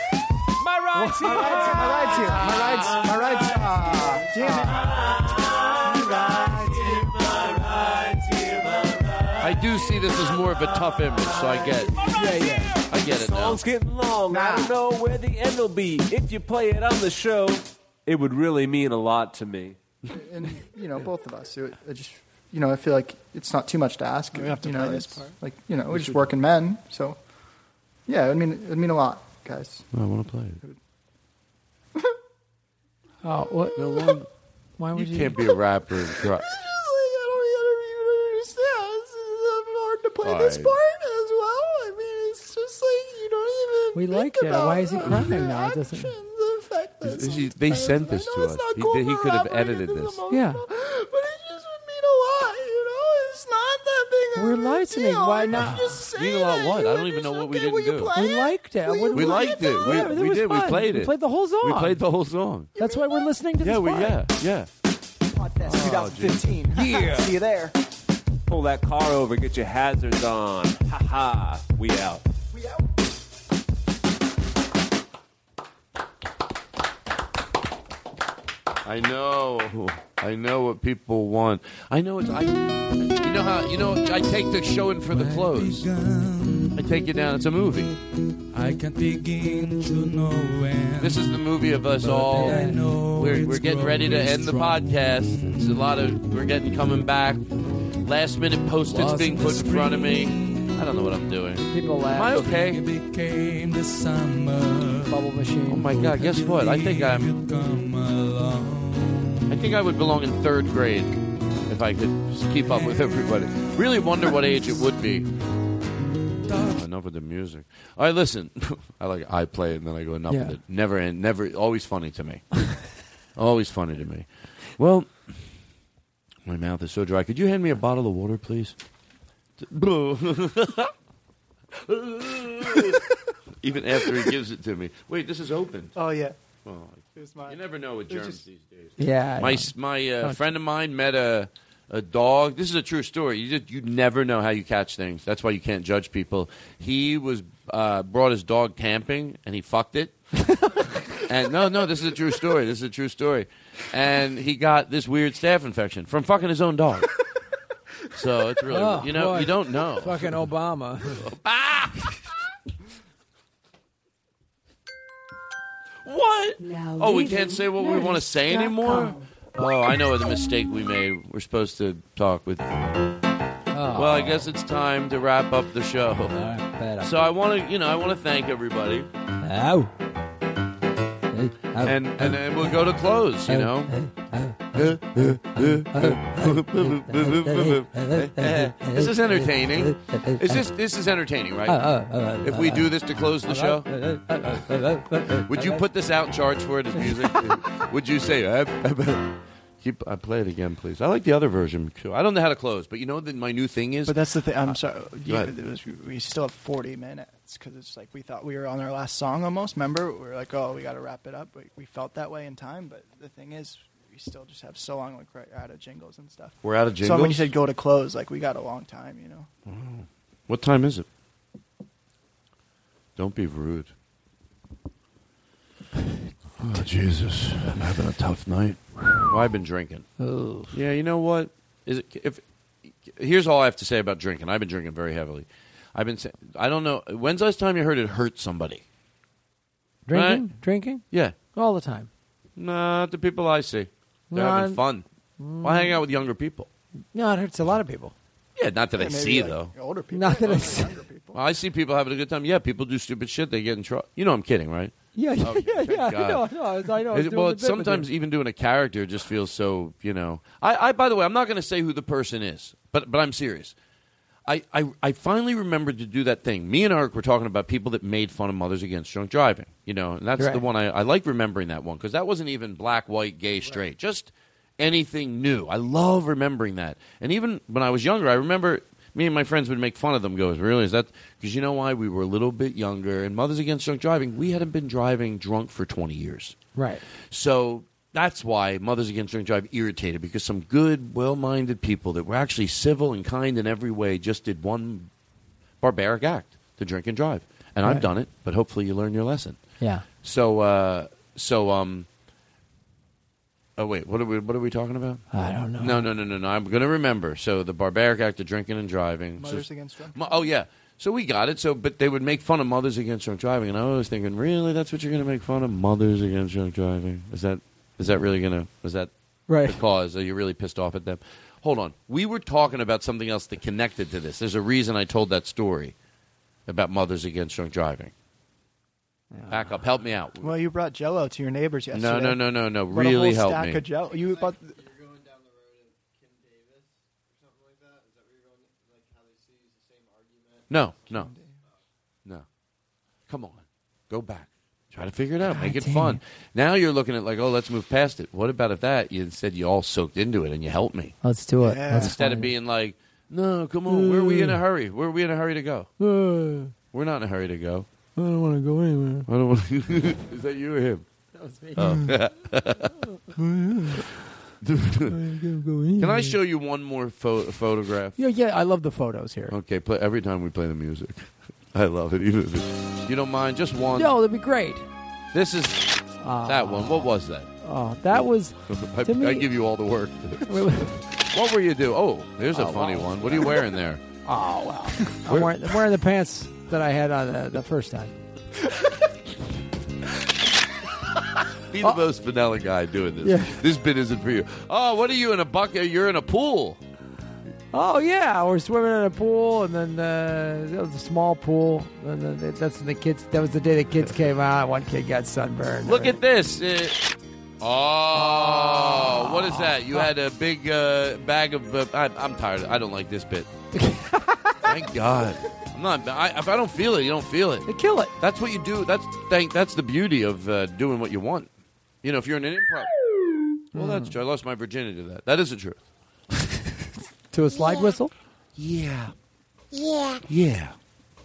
My ride's here. My ride's, my ride's here. My ride's, my ride's. Ah, damn it. My ride's here. I do see this as more of a tough image, so I get. Yeah, yeah. I get it now. Song's getting long. I don't know where the end will be. If you play it on the show, it would really mean a lot to me. and you know, both of us. It, I just, you know, I feel like it's not too much to ask. We have to you know, play this it's part. Like, you know, We we're just should. working men, so yeah, it would mean it would mean a lot, guys. I want to play it. Oh, what? No, one, Why would you you? can't be a rapper and cry. hard to play All this right. part as well. I mean, it's just like you don't even. We think liked it. about Why is he crying now? It doesn't. Actions, the fact that Is- is- They sent this to us. He, he could have edited this. Yeah. But it just would mean a lot, you know. It's not that big. of We're a listening. deal. Why not? Just You know what? What? I don't even know what we didn't do. We liked it. We liked it. We, Yeah, it we was did. We fun. played We it. played the whole song. We played the whole song. That's why we're listening to Yeah, this we, yeah, yeah. Podfest Oh, 2015. Yeah. See you there. Pull that car over, get your hazards on. Ha ha. We out. I know. I know what people want. I know it's. I, you know how you know. I take the show in for the close. I take you down. It's a movie. I can't begin to know when. This is the movie of us all. I know We're, we're getting ready to end the podcast. It's a lot of. We're getting coming back. last minute post-its being put in front of me. I don't know what I'm doing. People laugh. Am I okay? became the summer bubble machine. Oh my god! Guess what? I think I'm. I think I would belong in third grade if I could keep up with everybody. Really wonder what age it would be. Oh, enough with the music. All right, listen. I like I play it and then I go enough Yeah. with it. Never end. Never. Always funny to me. always funny to me. Well, my mouth is so dry. Could you hand me a bottle of water, please? Even after he gives it to me. Wait, this is open. Oh yeah. Oh, well, It was mine. you never know with It was germs just- these days. Yeah, My my uh, friend of mine met a a dog. This is a true story. You just, you never know how you catch things. That's why you can't judge people. He was uh, brought his dog camping and he fucked it. and no, no, this is a true story. This is a true story. And he got this weird staph infection from fucking his own dog. So it's really Oh, you know boy. you don't know. Fucking Obama. What? oh, we can't say what we want to say anymore. Oh, I know the mistake we made. We're supposed to talk with. Well, I guess it's time to wrap up the show. So I want to, you know, I want to thank everybody. Ow. And and then we'll go to close. You know. this is entertaining. Is this this is entertaining, right? If we do this to close the show, would you put this out and charge for it as music? Would you say? Keep, I play it again, please. I like the other version too. I don't know how to close, but you know what my new thing is. But that's the thing. I'm uh, sorry. You, ahead. it was, we still have 40 minutes because it's like we thought we were on our last song almost. Remember, we were like, oh, we got to wrap it up. We, we felt that way in time, but the thing is, we still just have so long. Like we're out of jingles and stuff. We're out of jingles. So when you said go to close, like we got a long time, you know. Mm. What time is it? Don't be rude. Oh, Jesus. I'm having a tough night. Well, I've been drinking. Oh. Yeah, you know what? Is it if Here's all I have to say about drinking. I've been drinking very heavily. I've been sa- I don't know. When's the last time you heard it hurt somebody? Drinking? Right? Drinking? Yeah. All the time. Not the people I see. They're No, having I'm- fun. Well, hang out with younger people. No, it hurts a lot of people. Yeah, not that I Yeah, maybe, see like, though. Older people. Not that I see. younger people. Well, I see people having a good time. Yeah, people do stupid shit. They get in trouble. You know, I'm kidding, right? Yeah, yeah, Oh, yeah, yeah. God. No, no, I know. I was Is it- doing well, the it's bit with sometimes even doing a character just feels so. You know, I, I by the way, I'm not going to say who the person is, but but I'm serious. I, I, I finally remembered to do that thing. Me and Eric were talking about people that made fun of mothers against drunk driving. You know, and that's the one I, I like remembering that one because that wasn't even black, white, gay, straight. Just anything new. I love remembering that. And even when I was younger, I remember me and my friends would make fun of them. Goes really is that because you know why we were a little bit younger and mothers against drunk driving. We hadn't been driving drunk for 20 years. Right. So that's why Mothers Against Drink Drive irritated because some good, well-minded people that were actually civil and kind in every way just did one barbaric act to drink and drive. And I've done it, but hopefully you learn your lesson. Yeah. So, uh, so, um, oh wait, what are we, what are we talking about? I don't know. No, no, no, no, no. I'm going to remember. So the barbaric act of drinking and driving. Mothers So- against drunk. Mo- oh yeah. So we got it. So, but they would make fun of mothers against drunk driving, and I was thinking, really, that's what you're going to make fun of mothers against drunk driving? Is that is that really going to is that Right. the cause? Are you really pissed off at them? Hold on. We were talking about something else that connected to this. There's a reason I told that story about mothers against drunk driving. Back up. Help me out. Well, you brought Jello to your neighbors yesterday. No, no, no, no, no. Brought a Really whole help stack me. Of Jell- you brought. No, no, no. Come on, go back. Try to figure it out. Make it damn fun. it. Now you're looking at like, oh, let's move past it. What about if that you instead you all soaked into it and you helped me Let's do it. Yeah. That's instead of being like, no, come on, where are we in a hurry? Where are we in a hurry to go? Uh, We're not in a hurry to go. I don't want to go anywhere. I don't want. Is that you or him? That was me. Oh. Can I show you one more pho- photograph? Yeah, yeah. I love the photos here. Okay, play every time we play the music. I love it. Even if it, you don't mind, just one. No, that'd be great. This is ah. that one. What was that? Oh, that was. I, To me- I give you all the work. what were you do? Oh, there's a Oh, funny wow. one. What are you wearing there? Oh well. I'm wearing, I'm wearing the pants that I had on the, the first time. Be the oh. most vanilla guy doing this. Yeah. This bit isn't for you. Oh, what are you in a bucket? You're in a pool. Oh yeah, we're swimming in a pool, and then uh, it was a small pool, and then that's when the kids. That was the day the kids came out. One kid got sunburned. Look at this. Uh, oh, what is that? You had a big uh, bag of. Uh, I, I'm tired. I don't like this bit. Thank God. I'm not. I, if I don't feel it, you don't feel it. They kill it. That's what you do. That's thank. That's the beauty of uh, doing what you want. You know, if you're in an improv. Well, that's true. I lost my virginity to that. That is the truth. To a slide whistle. Yeah. Yeah. Yeah.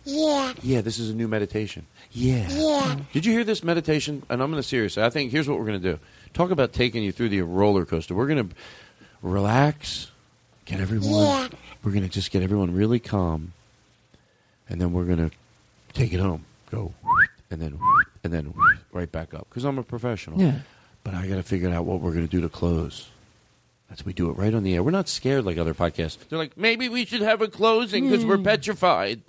Yeah. Yeah. This is a new meditation. Yeah. Yeah. Did you hear this meditation? And I'm going to seriously. I think here's what we're going to do. Talk about taking you through the roller coaster. We're going to relax, get everyone. Yeah. We're going to just get everyone really calm, and then we're going to take it home. Go, and then and then right back up because I'm a professional. Yeah. But I got to figure out what we're going to do to close. That's we do it right on the air. We're not scared like other podcasts. They're like, maybe we should have a closing because we're Hmm. petrified.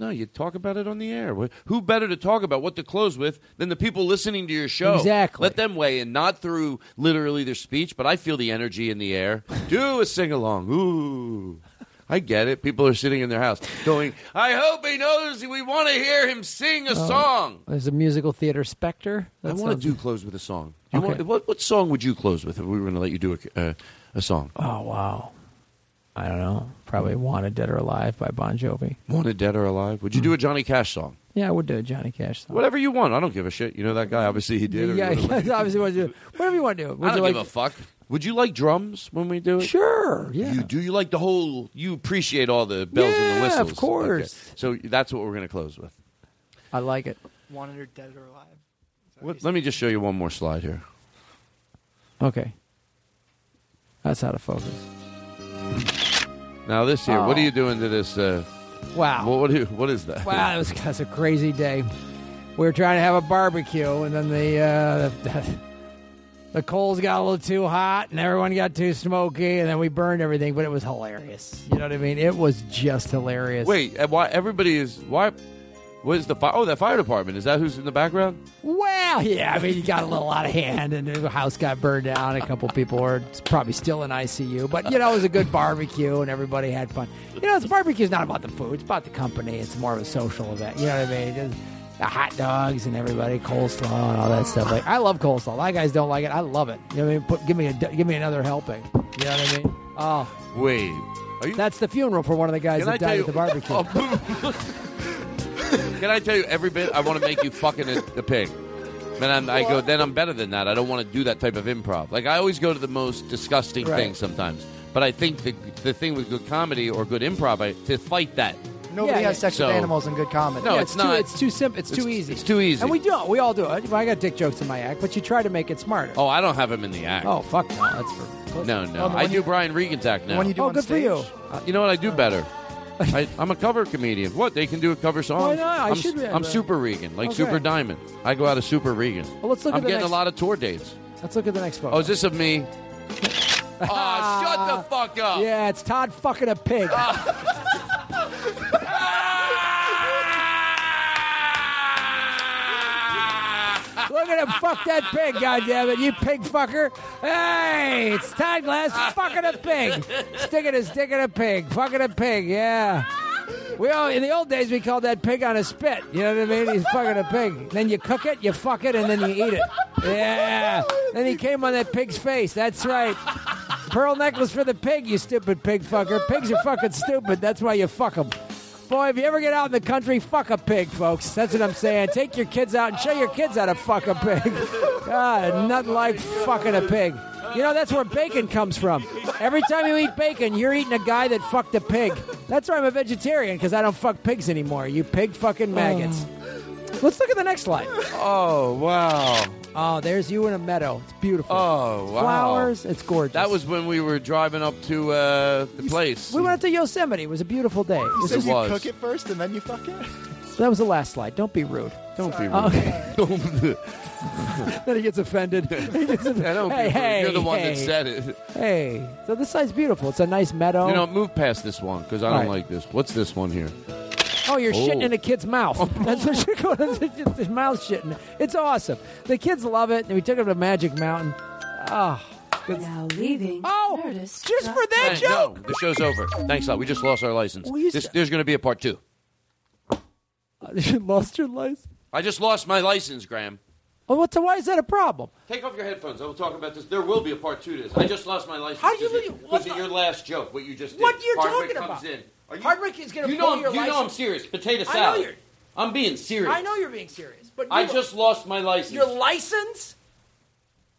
No, you talk about it on the air. Wh- Who better to talk about what to close with than the people listening to your show? Exactly. Let them weigh in, not through literally their speech, but I feel the energy in the air. Do a sing along. Ooh. I get it. People are sitting in their house going, I hope he knows we want to hear him sing a Oh, song. There's a musical theater Spectre. I That want sounds- to do close with a song. Do you Okay. want, what, what song would you close with if we were going to let you do a, uh, a song? Oh wow. I don't know. Probably "Wanted Dead or Alive" by Bon Jovi. Wanted Dead or Alive? Would you do a Johnny Cash song? Yeah, I would do a Johnny Cash song. Whatever you want. I don't give a shit. You know that guy? Obviously he did. yeah, whatever. yeah, obviously, what you do. whatever you want to do. Would I don't you like? give a fuck. Would you like drums when we do it? Sure. Yeah. You do. You like the whole. You appreciate all the bells and the Yeah, whistles. of course. Okay. So that's what we're going to close with. I like it. Wanted her dead or alive. What, let me just show you one more slide here. Okay. That's out of focus. Now this here. What are Oh. you doing to this? Uh, Wow. What, what, you- what is that? Wow, it was, was a crazy day. We were trying to have a barbecue, and then the, uh, the the coals got a little too hot, and everyone got too smoky, and then we burned everything. But it was hilarious. You know what I mean? It was just hilarious. Wait. Why everybody is why? What is the fire? Oh, that fire department. Is that who's in the background? Well, yeah, I mean, you got a little out of hand, and the house got burned down. A couple people were probably still in ICU, but you know, it was a good barbecue, and everybody had fun. You know, it's barbecue's not about the food; it's about the company. It's more of a social event. You know what I mean? The hot dogs and everybody coleslaw and all that stuff. Like, I love coleslaw. A lot of guys don't like it. I love it. You know what I mean? Put, give me a give me another helping. You know what I mean? Oh, Wait. Are you? that's the funeral for one of the guys Can that tell died at the barbecue. Oh. Can I tell you every bit? I want to make you fucking a, a pig. Then I'm, I go. Then I'm better than that. I don't want to do that type of improv. Like I always go to the most disgusting Right. things sometimes. But I think the the thing with good comedy or good improv, I, to fight that. Nobody Yeah, has yeah. sex So- with animals in good comedy. No, Yeah, it's too, not. It's too simple. It's, too easy. it's too easy. And we do. We all do it. I got dick jokes in my act, but you try to make it smarter. Oh, I don't have him in the act. Oh fuck no! That's for no, no. Oh, I do you- Brian Regan's act now. The one you do Oh, on good for you. Uh, you know what? I do better. I, I'm a cover comedian. What? They can do a cover song? Why not? I I'm, should be I'm. Super Regan, like Okay. Super Diamond. I go out of Super Regan. Well, let's look I'm at getting next- a lot of tour dates. Let's look at the next photo. Oh, is this of me? oh, shut the fuck up. Yeah, it's Todd fucking a pig. At him fuck that pig, goddammit, you pig fucker. Hey, it's Todd Glass fucking a pig. Sticking his dick in a pig. Fucking a pig, yeah. We all in the old days we called that pig on a spit. You know what I mean? He's fucking a pig. Then you cook it, you fuck it, and then you eat it. Yeah. Then he came on that pig's face. That's right. Pearl necklace for the pig, you stupid pig fucker. Pigs are fucking stupid. That's why you fuck them. Boy, if you ever get out in the country, fuck a pig, folks. That's what I'm saying. Take your kids out and show your kids how to fuck a pig. God, nothing like fucking a pig. You know, that's where bacon comes from. Every time you eat bacon, you're eating a guy that fucked a pig. That's why I'm a vegetarian, because I don't fuck pigs anymore. You pig fucking maggots. Oh. Let's look at the next slide. Oh, wow. Oh, there's you in a meadow. It's beautiful. Oh, wow. Flowers. It's gorgeous. That was when we were driving up to uh, the place. We went up to Yosemite. It was a beautiful day. You This said is- you was. cook it first and then you fuck it? that was the last slide. Don't be rude. Don't be rude. Oh, Okay. then he gets offended. He gets offended. I don't hey, be rude. hey, You're the one hey. that said it. Hey, so this side's beautiful. It's a nice meadow. You know, move past this one because I don't All right. like this. What's this one here? Oh, you're Oh. shitting in a kid's mouth. Oh. That's what you're going. It's just his mouth shitting. It's awesome. The kids love it. And we took him to Magic Mountain. Oh, Now leaving Oh, Nerdist. just for that Hey, No, the show's over. Thanks a lot. We just lost our license. Well, This, said- there's going to be a part two. You lost your license. I just lost my license, Graham. Oh, well, what's why is that a problem? Take off your headphones. I will talk about this. There will be a part two to this. I just lost my license. How do you because leave- of- what because of your last joke, what you just did. What you're Hardwick talking comes about? in. Are you, Hardwick is going to you pull know, your you license. know I'm serious. Potato I know salad. you're- I'm being serious. I know you're being serious, but I you- just lost my license. your license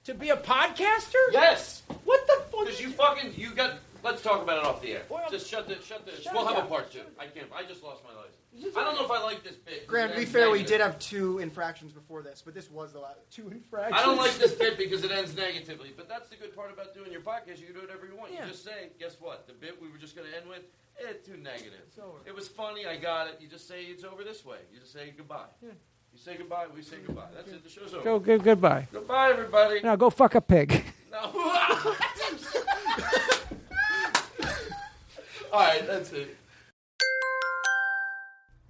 to be a podcaster. Yes. What the fuck? Because you fucking you got. Let's talk about it off the air. just shut the shut the. Shut we'll have a part two. I can't. I just lost my license. I don't know if I like this bit. Grant, to be It's fair, we did have two infractions before this, but this was the last two infractions. I don't like this bit because it ends negatively, but that's the good part about doing your podcast. You can do whatever you want. Yeah. You just say, guess what? The bit we were just going to end with, it's too negative. It was funny. I got it. You just say it's over this way. You just say goodbye. You say goodbye. We say goodbye. That's it. The show's over. Go, good, goodbye. Goodbye, everybody. Now go fuck a pig. No. All right, that's it.